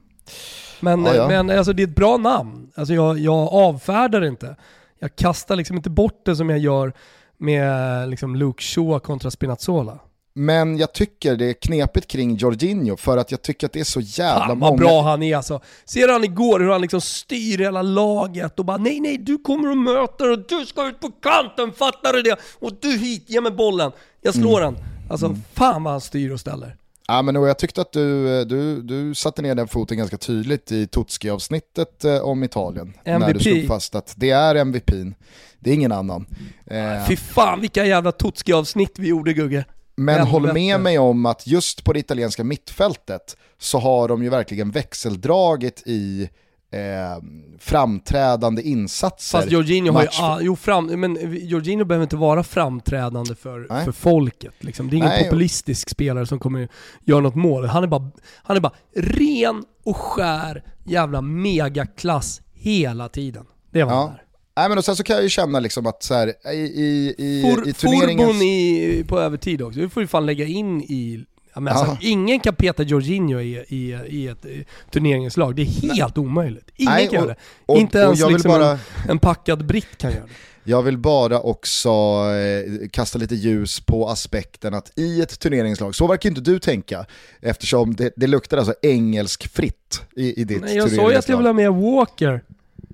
Men, ja, ja. men alltså, det är ett bra namn. Alltså, jag, jag avfärdar inte. Jag kastar liksom inte bort det som jag gör med liksom, Luke Shaw kontra Spinazzola. Men jag tycker det är knepigt kring Jorginho för att jag tycker att det är så jävla Fan, många... vad bra han är alltså. Ser han igår hur han liksom styr hela laget och bara nej nej du kommer och möter och du ska ut på kanten, fattar du det? Och du hit, ge mig bollen. Jag slår mm. han. Alltså mm. fan vad han styr och ställer. Ja, men jag tyckte att du, du, du satte ner den foten ganska tydligt i Totski-avsnittet eh, om Italien. MVP. När du slog fast att det är MVPn, det är ingen annan. Eh, Fy fan vilka jävla Totski-avsnitt vi gjorde Gugge. Men Helvete. håll med mig om att just på det italienska mittfältet så har de ju verkligen växeldragit i eh, framträdande insatser. Fast Jorginho har ju, ah, jo, fram, men Jorginho behöver inte vara framträdande för, för folket. Liksom. Det är ingen Nej, populistisk spelare som kommer göra något mål. Han är bara, han är bara ren och skär jävla megaklass hela tiden. Det var ja. han där. Nej men och sen så kan jag ju känna liksom att så här, i, i, i, For, i turneringens... Forbon i, på övertid också, det får ju fan lägga in i... Ja, alltså, ingen kan peta Jorginho i, i, i ett turneringslag, det är helt Nej. omöjligt. Ingen Nej, kan göra det. Och, Inte ens liksom bara... en, en packad britt kan göra det. Jag vill bara också eh, kasta lite ljus på aspekten att i ett turneringslag, så verkar inte du tänka, eftersom det, det luktar alltså engelsk fritt i, i ditt Nej, jag sa ju att jag vill ha med Walker.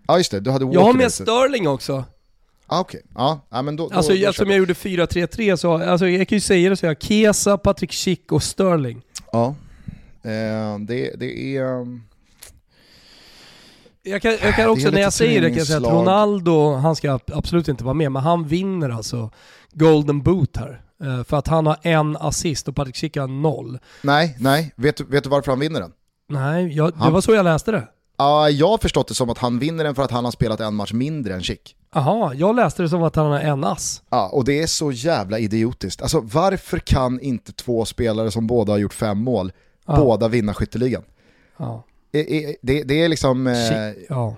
Ja just det, du hade Walker Jag har med Sterling också. Ah, Okej, okay. ja, ja men då, Alltså då, eftersom jag gjorde 4-3-3 så, alltså jag kan ju säga det så jag Kesa, Patrick Schick och Sterling. Ja, eh, det, det är... Um... Jag kan, jag kan också, när jag säger det kan jag säga att Ronaldo, han ska absolut inte vara med, men han vinner alltså Golden Boot här. Eh, för att han har en assist och Patrick Schick har noll. Nej, nej. Vet du, vet du varför han vinner den? Nej, jag, det var så jag läste det. Ja, jag har förstått det som att han vinner den för att han har spelat en match mindre än Chic. Jaha, jag läste det som att han har en ass. Ja, och det är så jävla idiotiskt. Alltså varför kan inte två spelare som båda har gjort fem mål, ja. båda vinna skytteligan? Ja. Det, det, det är liksom... Eh... Ja.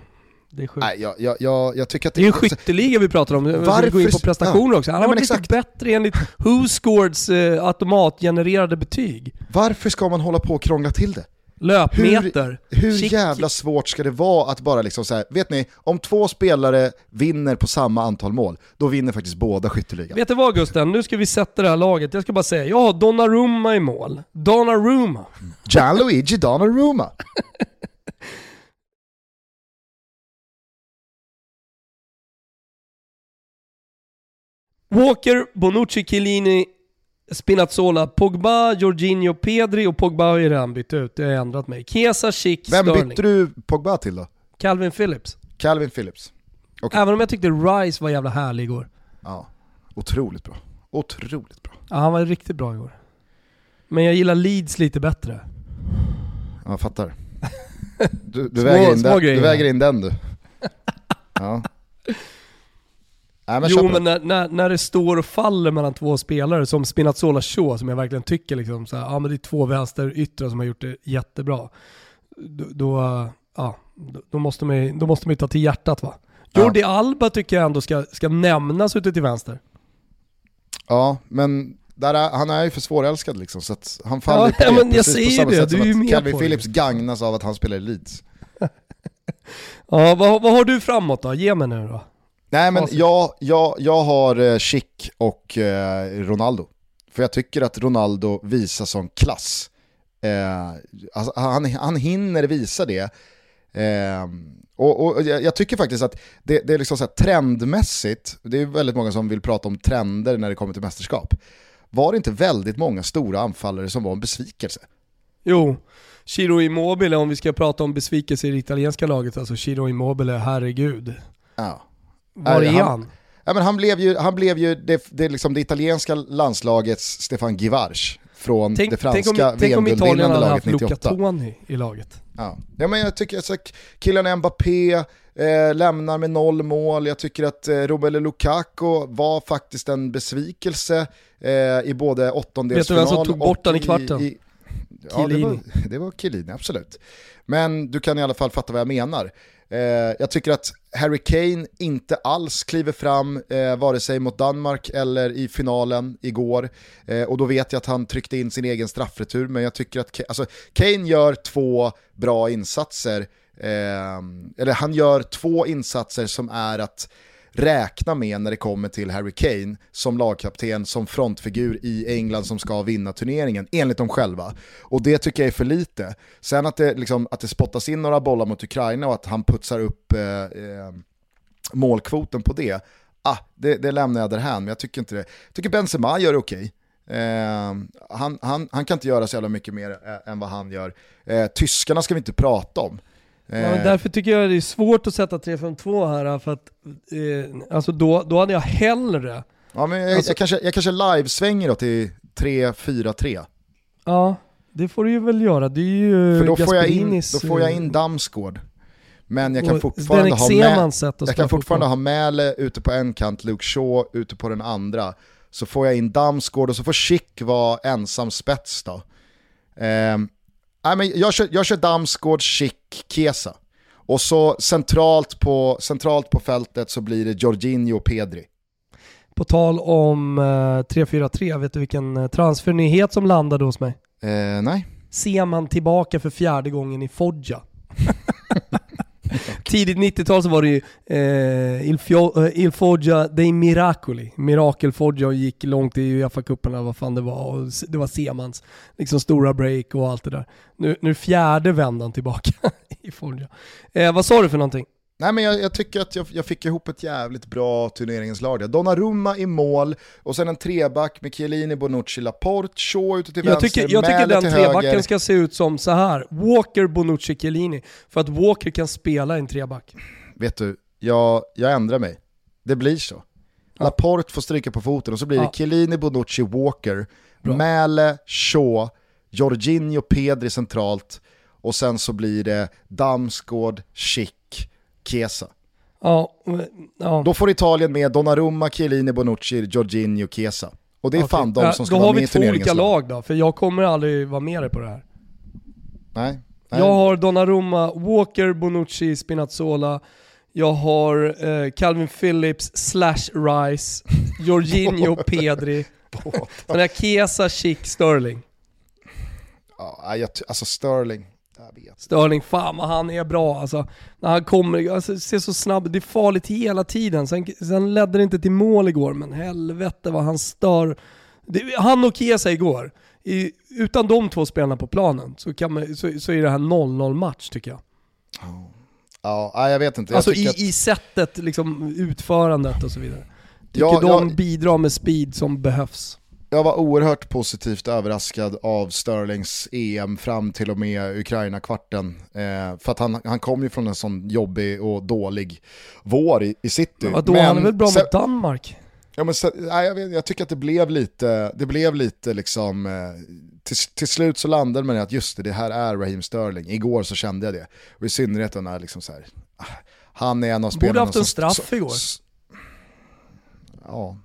Det är sjukt. Nej, jag, jag, jag, jag tycker att det, det är en skytteliga vi pratar om, varför? vi går in på prestationer ja. också. Han har varit lite bättre enligt Who Scoreds eh, automatgenererade betyg. Varför ska man hålla på och krångla till det? Löpmeter. Hur, hur jävla svårt ska det vara att bara liksom så här, vet ni, om två spelare vinner på samma antal mål, då vinner faktiskt båda skytteligan. Vet du vad Gusten, nu ska vi sätta det här laget. Jag ska bara säga, jag har Donnarumma i mål. Donnarumma. Gianluigi Donnarumma. Walker, Bonucci, Chiellini, Spinazzola, Pogba, Jorginho, Pedri och Pogba har ju redan bytt ut. Det har jag ändrat mig. Kesa, Schick, Vem Sterling. bytte du Pogba till då? Calvin Phillips. Calvin Phillips. Okay. Även om jag tyckte Rice var jävla härlig igår. Ja, otroligt bra. Otroligt bra. Ja, han var riktigt bra igår. Men jag gillar Leeds lite bättre. Ja, jag fattar. [LAUGHS] Du, du, små, väger, in den, du väger in den du. Ja. Nej, men jo men när, när, när det står och faller mellan två spelare som Spinazzola Shaw som jag verkligen tycker liksom så här, ja men det är två vänsteryttrar som har gjort det jättebra. Då, då, ja, då, måste man, då måste man ta till hjärtat va. Jordi ja. Alba tycker jag ändå ska, ska nämnas ute till vänster. Ja, men där är, han är ju för svårälskad liksom, så att han faller ja, på det men jag säger det, du är ju med Calvin Phillips gagnas av att han spelar i Leeds. [LAUGHS] ja, vad, vad har du framåt då? Ge mig nu då. Nej men jag, jag, jag har eh, Schick och eh, Ronaldo. För jag tycker att Ronaldo visar sån klass. Eh, alltså, han, han hinner visa det. Eh, och, och jag, jag, tycker faktiskt att det, det är liksom så trendmässigt, det är väldigt många som vill prata om trender när det kommer till mästerskap. Var det inte väldigt många stora anfallare som var en besvikelse? Jo, Chiro Immobile, om vi ska prata om besvikelse i det italienska laget, alltså Chiro Immobile, herregud. Ja. Var är han? han? Ja, men han blev ju, han blev ju det, det, liksom det italienska landslagets Stefan Givarch från tänk, det franska VM-guldvinnande laget 98. Tänk om Luca Toni i laget. Ja. ja, men jag tycker att killen Mbappé eh, lämnar med noll mål. Jag tycker att eh, Romelu Lukaku var faktiskt en besvikelse eh, i både åttondelsfinal och Vet du vem som tog bort den i kvarten? I, ja, det var, det var Chiellini, absolut. Men du kan i alla fall fatta vad jag menar. Eh, jag tycker att Harry Kane inte alls kliver fram eh, vare sig mot Danmark eller i finalen igår. Eh, och då vet jag att han tryckte in sin egen straffretur, men jag tycker att alltså, Kane gör två bra insatser. Eh, eller han gör två insatser som är att räkna med när det kommer till Harry Kane som lagkapten, som frontfigur i England som ska vinna turneringen, enligt dem själva. Och det tycker jag är för lite. Sen att det, liksom, att det spottas in några bollar mot Ukraina och att han putsar upp eh, eh, målkvoten på det, ah, det, det lämnar jag därhän, men jag tycker inte det. Jag tycker Benzema gör det okej. Okay. Eh, han, han, han kan inte göra så jävla mycket mer eh, än vad han gör. Eh, tyskarna ska vi inte prata om. Ja, eh. därför tycker jag det är svårt att sätta 3-5-2 här, för att eh, alltså då, då hade jag hellre... Ja, men jag, alltså, jag kanske, jag kanske live-svänger då till 3-4-3. Ja, det får du ju väl göra. Det är ju För då får, jag in, då får jag in eh, Damsgård. Men jag kan fortfarande, ha, med, jag kan fortfarande ha Mäle ute på en kant, Luke Shaw ute på den andra. Så får jag in Damsgård och så får Schick vara ensam spets då. Eh, Nej, men jag, kör, jag kör Damsgård, Schick, Kesa. Och så centralt på, centralt på fältet så blir det Jorginho och Pedri. På tal om eh, 3-4-3, vet du vilken eh, transfernyhet som landade hos mig? Eh, nej. Ser man tillbaka för fjärde gången i Foggia. [LAUGHS] [LAUGHS] Tidigt 90-tal så var det ju eh, Il, Fio, eh, Il Foggia dei Miracoli. Mirakel Foggia och gick långt i Uefa-cupen eller vad fan det var. Och det var Semans liksom stora break och allt det där. Nu, nu fjärde vändan tillbaka [LAUGHS] i Foggia. Eh, vad sa du för någonting? Nej men jag, jag tycker att jag, jag, fick ihop ett jävligt bra turneringslag. Donnarumma i mål och sen en treback med Chiellini, Bonucci, Laporte, Shaw ute till jag vänster, tycker, Jag tycker den trebacken höger. ska se ut som så här. Walker, Bonucci, Chiellini. För att Walker kan spela en treback. Vet du, jag, jag ändrar mig. Det blir så. Ja. Laporte får stryka på foten och så blir ja. det Chiellini, Bonucci, Walker, bra. Mäle, Shaw, Jorginho, Pedri centralt och sen så blir det Damsgård, Schick, Chiesa. Ja, ja. Då får Italien med Donnarumma, Chiellini, Bonucci, Jorginho, Chiesa. Och det är okay. fan de som ska vara med i turneringens Då har vi två olika lag då, för jag kommer aldrig vara med dig på det här. Nej. Nej. Jag har Donnarumma, Walker, Bonucci, Spinazzola. Jag har eh, Calvin Phillips slash Rice, Jorginho, [LAUGHS] Pedri. Sen har jag Chiesa, Chic, Sterling. Ja, jag, alltså Sterling. Störling, fan vad han är bra alltså. När han kommer, alltså, ser så snabb det är farligt hela tiden. Sen, sen ledde det inte till mål igår, men helvete vad han stör. Det, han och Kesa igår, i, utan de två spelarna på planen så, kan man, så, så är det här 0-0 match tycker jag. Ja, jag vet inte. Jag alltså i, att... i sättet, liksom, utförandet och så vidare. Tycker ja, de ja, bidrar med speed som behövs. Jag var oerhört positivt överraskad av Sterlings EM fram till och med Ukraina-kvarten. Eh, för att han, han kom ju från en sån jobbig och dålig vår i, i city. Men vadå, han är väl bra mot Danmark? Ja, men så, nej, jag, vet, jag, tycker att det blev lite, det blev lite liksom, eh, till, till slut så landade man i att just det, det här är Raheem Sterling. Igår så kände jag det. Och i synnerhet när liksom så här, ah, han är en av spelarna Borde haft en straff så, igår. ja,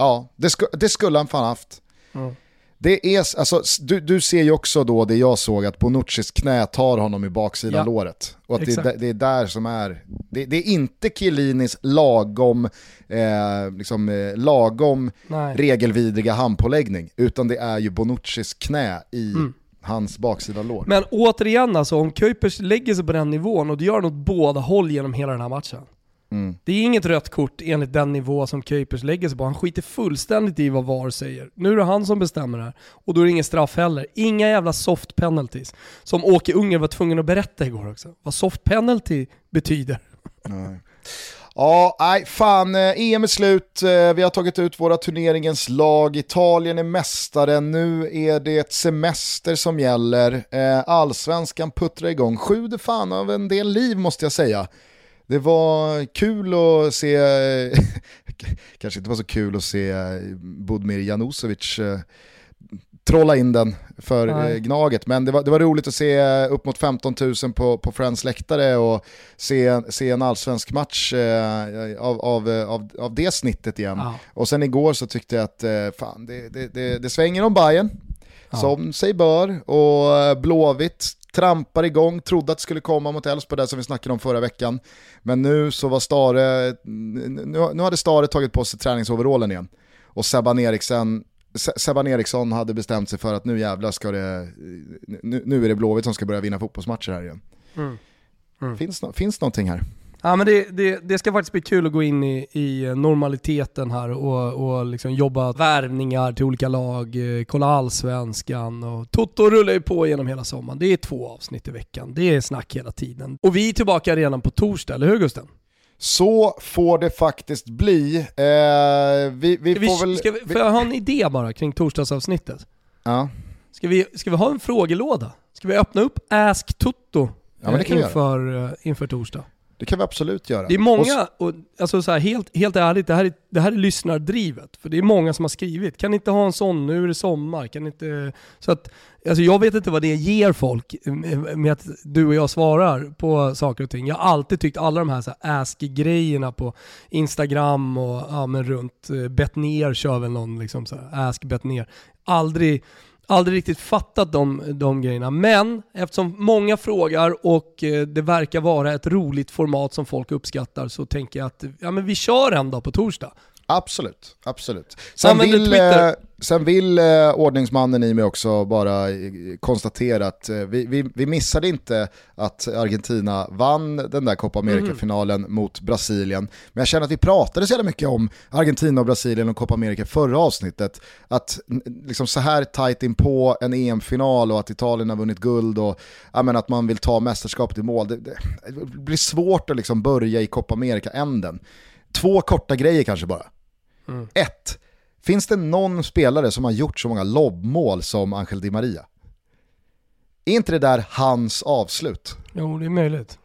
ja det, sku, det skulle han fan haft. Mm. Det är, alltså, du, du ser ju också då det jag såg, att Bonuccis knä tar honom i baksidan ja. låret. Och att det, det, är där som är, det, det är inte Chiellinis lagom, eh, liksom, eh, lagom regelvidriga handpåläggning, utan det är ju Bonuccis knä i mm. hans baksida lår. Men återigen alltså, om Kuipers lägger sig på den nivån, och det gör åt båda håll genom hela den här matchen. Mm. Det är inget rött kort enligt den nivå som Kuipers lägger sig på. Han skiter fullständigt i vad VAR säger. Nu är det han som bestämmer det här. Och då är det ingen straff heller. Inga jävla soft penalties. Som Åke Unger var tvungen att berätta igår också. Vad soft penalty betyder. Nej. Ja, nej fan, EM eh, är slut, eh, vi har tagit ut våra turneringens lag, Italien är mästare, nu är det semester som gäller, eh, allsvenskan puttrar igång, sjuder fan av en del liv måste jag säga. Det var kul att se, [LAUGHS] kanske inte var så kul att se Budmir Janosevic eh, trolla in den för eh, Nej. Gnaget. Men det var, det var roligt att se upp mot 15 000 på, på Friends läktare och se, se en allsvensk match eh, av, av, av, av det snittet igen. Ja. Och sen igår så tyckte jag att eh, fan, det, det, det, det svänger om Bayern ja. som sig bör. Och eh, Blåvitt trampar igång, trodde att det skulle komma mot Elfsborg där som vi snackade om förra veckan. Men nu så var Stare, nu, nu hade Stare tagit på sig träningsoverallen igen. Och Sebban Eriksson, Sebban Eriksson hade bestämt sig för att nu jävlar ska det, nu, nu är det Blåvitt som ska börja vinna fotbollsmatcher här igen. Mm. Mm. Finns, finns någonting här? Ja, men det, det, det, ska faktiskt bli kul att gå in i, i normaliteten här och, och liksom jobba värvningar till olika lag, eh, kolla allsvenskan och Toto rullar ju på genom hela sommaren. Det är två avsnitt i veckan, det är snack hela tiden. Och vi är tillbaka redan på torsdag, eller hur Gusten? Så får det faktiskt bli. Eh, vi, vi, vi, får väl... Ska vi, får jag ha en idé bara kring torsdagsavsnittet? Ja. Ska vi, ska vi ha en frågelåda? Ska vi öppna upp Ask Toto ja, eh, inför, eh, inför torsdag? Det kan vi absolut göra. Det är många, och, alltså så här, helt, helt ärligt, det här, är, det här är lyssnardrivet. För det är många som har skrivit, kan inte ha en sån, nu är det sommar, kan inte... Så att, alltså jag vet inte vad det ger folk med att du och jag svarar på saker och ting. Jag har alltid tyckt alla de här, så här ask-grejerna på Instagram och ja, men runt, eh, Betnér kör väl någon liksom så här, ask Betnér. Aldrig aldrig riktigt fattat de, de grejerna. Men eftersom många frågar och eh, det verkar vara ett roligt format som folk uppskattar så tänker jag att ja, men vi kör en dag på torsdag. Absolut, absolut. Sen vill, eh, sen vill eh, ordningsmannen i mig också bara eh, konstatera att eh, vi, vi, vi, missade inte att Argentina vann den där Copa America-finalen mm. mot Brasilien. Men jag känner att vi pratade så jävla mycket om Argentina och Brasilien och Copa America förra avsnittet. Att liksom så här tajt in på en EM-final och att Italien har vunnit guld och ja, att man vill ta mästerskapet i mål. Det, det, det blir svårt att liksom börja i Copa America-änden. Två korta grejer kanske bara. Mm. Ett, finns det någon spelare som har gjort så många lobbmål som Angel Di Maria? Är inte det där hans avslut? Jo, det är möjligt.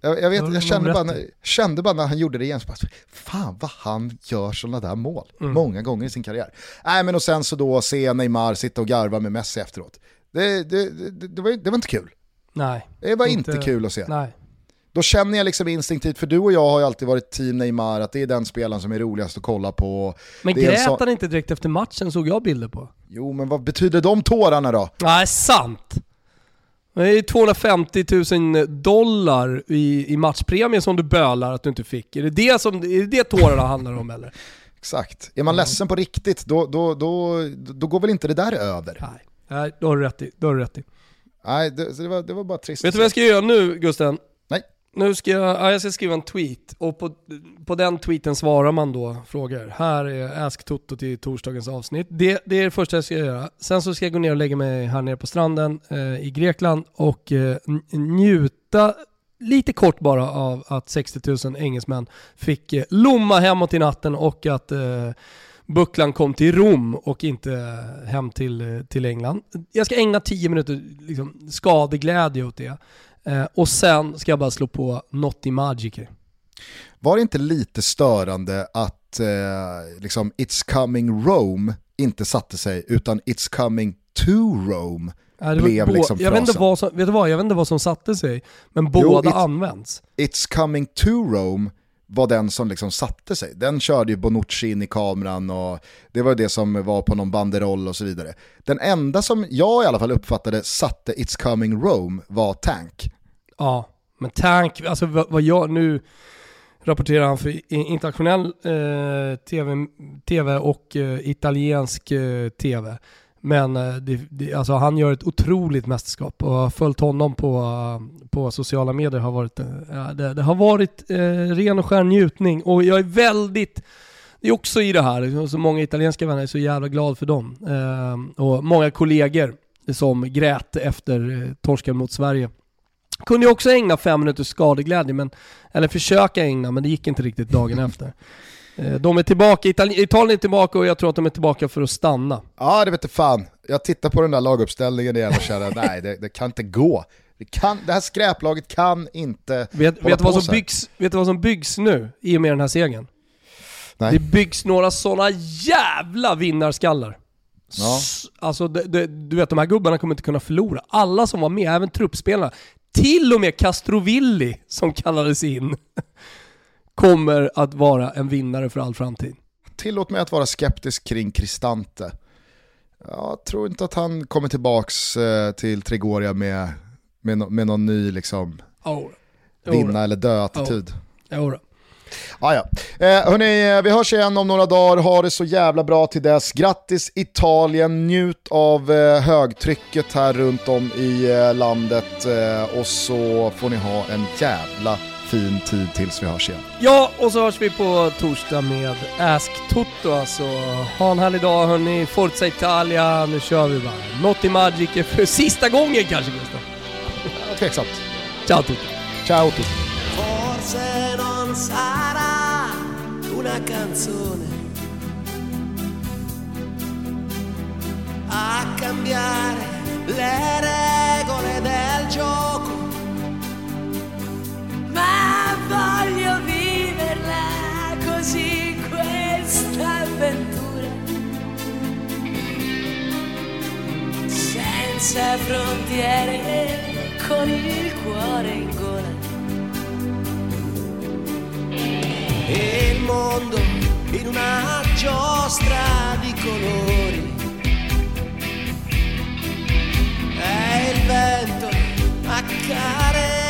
Jag, jag, vet, jag kände, bara, när, kände bara när han gjorde det igen, så bara, fan vad han gör sådana där mål. Mm. Många gånger i sin karriär. Nej men och sen så då se Neymar sitta och garva med Messi efteråt. Det, det, det, det var, var inte kul. Nej. Det var inte, inte kul att se. Nej då känner jag liksom instinktivt, för du och jag har ju alltid varit team Neymar, att det är den spelaren som är roligast att kolla på. Men det grät så... han inte direkt efter matchen såg jag bilder på. Jo, men vad betyder de tårarna då? Nej, sant! Det är 250 000 dollar i, i matchpremie som du bölar att du inte fick. Är det det, som, är det, det tårarna handlar om eller? [LAUGHS] Exakt. Är man mm. ledsen på riktigt, då, då, då, då går väl inte det där över? Nej, Nej då har du rätt i. Då har du rätt i. Nej, det, det, var, det var bara trist. Vet du vad jag ska göra nu Gusten? Nu ska jag, ja, jag ska skriva en tweet och på, på den tweeten svarar man då frågor. Här är Ask Toto till torsdagens avsnitt. Det, det är det första jag ska göra. Sen så ska jag gå ner och lägga mig här nere på stranden eh, i Grekland och eh, njuta lite kort bara av att 60 000 engelsmän fick eh, lomma hemåt i natten och att eh, Bucklan kom till Rom och inte hem till, eh, till England. Jag ska ägna 10 minuter liksom, skadeglädje åt det. Eh, och sen ska jag bara slå på Notti Magici. Var det inte lite störande att eh, liksom It's coming Rome inte satte sig utan It's coming to Rome Ja, blev liksom jag vet, inte vad som, vet du vad, jag vet inte vad som satte sig, men båda jo, används. It's coming to Rome var den som liksom satte sig. Den körde ju Bonucci in i kameran och det var det som var på någon banderoll och så vidare. Den enda som jag i alla fall uppfattade satte It's coming Rome var Tank. Ja, men Tank, alltså vad jag nu rapporterar han för internationell eh, TV, TV och eh, italiensk eh, TV. Men eh, det, det, alltså han gör ett otroligt mästerskap och har följt honom på, på sociala medier. Har varit, ja, det, det, har varit eh, ren och skär njutning och jag är väldigt det är också i det här, så många italienska vänner är så jävla glad för dem. Eh, och många kollegor som grät efter eh, torsken mot Sverige. Kunde jag också ägna fem minuters skadeglädje, men, eller försöka ägna, men det gick inte riktigt dagen [LAUGHS] efter. Eh, de är tillbaka, Italien är tillbaka och jag tror att de är tillbaka för att stanna. Ja det vet jag fan. Jag tittar på den där laguppställningen igen och känner nej det, det kan inte gå. Det, kan, det här skräplaget kan inte vet, vet, vad som byggs, vet du vad som byggs nu i och med den här segern? Nej. Det byggs några sådana jävla vinnarskallar. Ja. Alltså det, det, du vet de här gubbarna kommer inte kunna förlora. Alla som var med, även truppspelarna. Till och med Castrovilli som kallades in [LAUGHS] kommer att vara en vinnare för all framtid. Tillåt mig att vara skeptisk kring Cristante. Jag tror inte att han kommer tillbaks eh, till Trigoria med, med, med någon ny liksom, oh. vinna eller dö-attityd. Oh. Oh. Ah, ja. eh, hörni, vi hörs igen om några dagar. Ha det så jävla bra till dess. Grattis Italien, njut av eh, högtrycket här runt om i eh, landet eh, och så får ni ha en jävla fin tid tills vi hörs igen. Ja, och så hörs vi på torsdag med Ask Toto alltså. Ha en härlig dag hörni, Forza Italia, nu kör vi bara. Notti Magic för sista gången kanske Gustav? Ja, tveksamt. Ciao Toto. Ciao Toto. Forse non sarà una canzone a cambiare le regole del gioco ma voglio viverla così questa avventura. Senza frontiere, con il cuore in gola. E il mondo in una giostra di colori. E il vento accarezza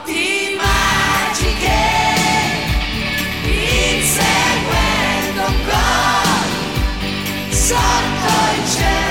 Shut the chair.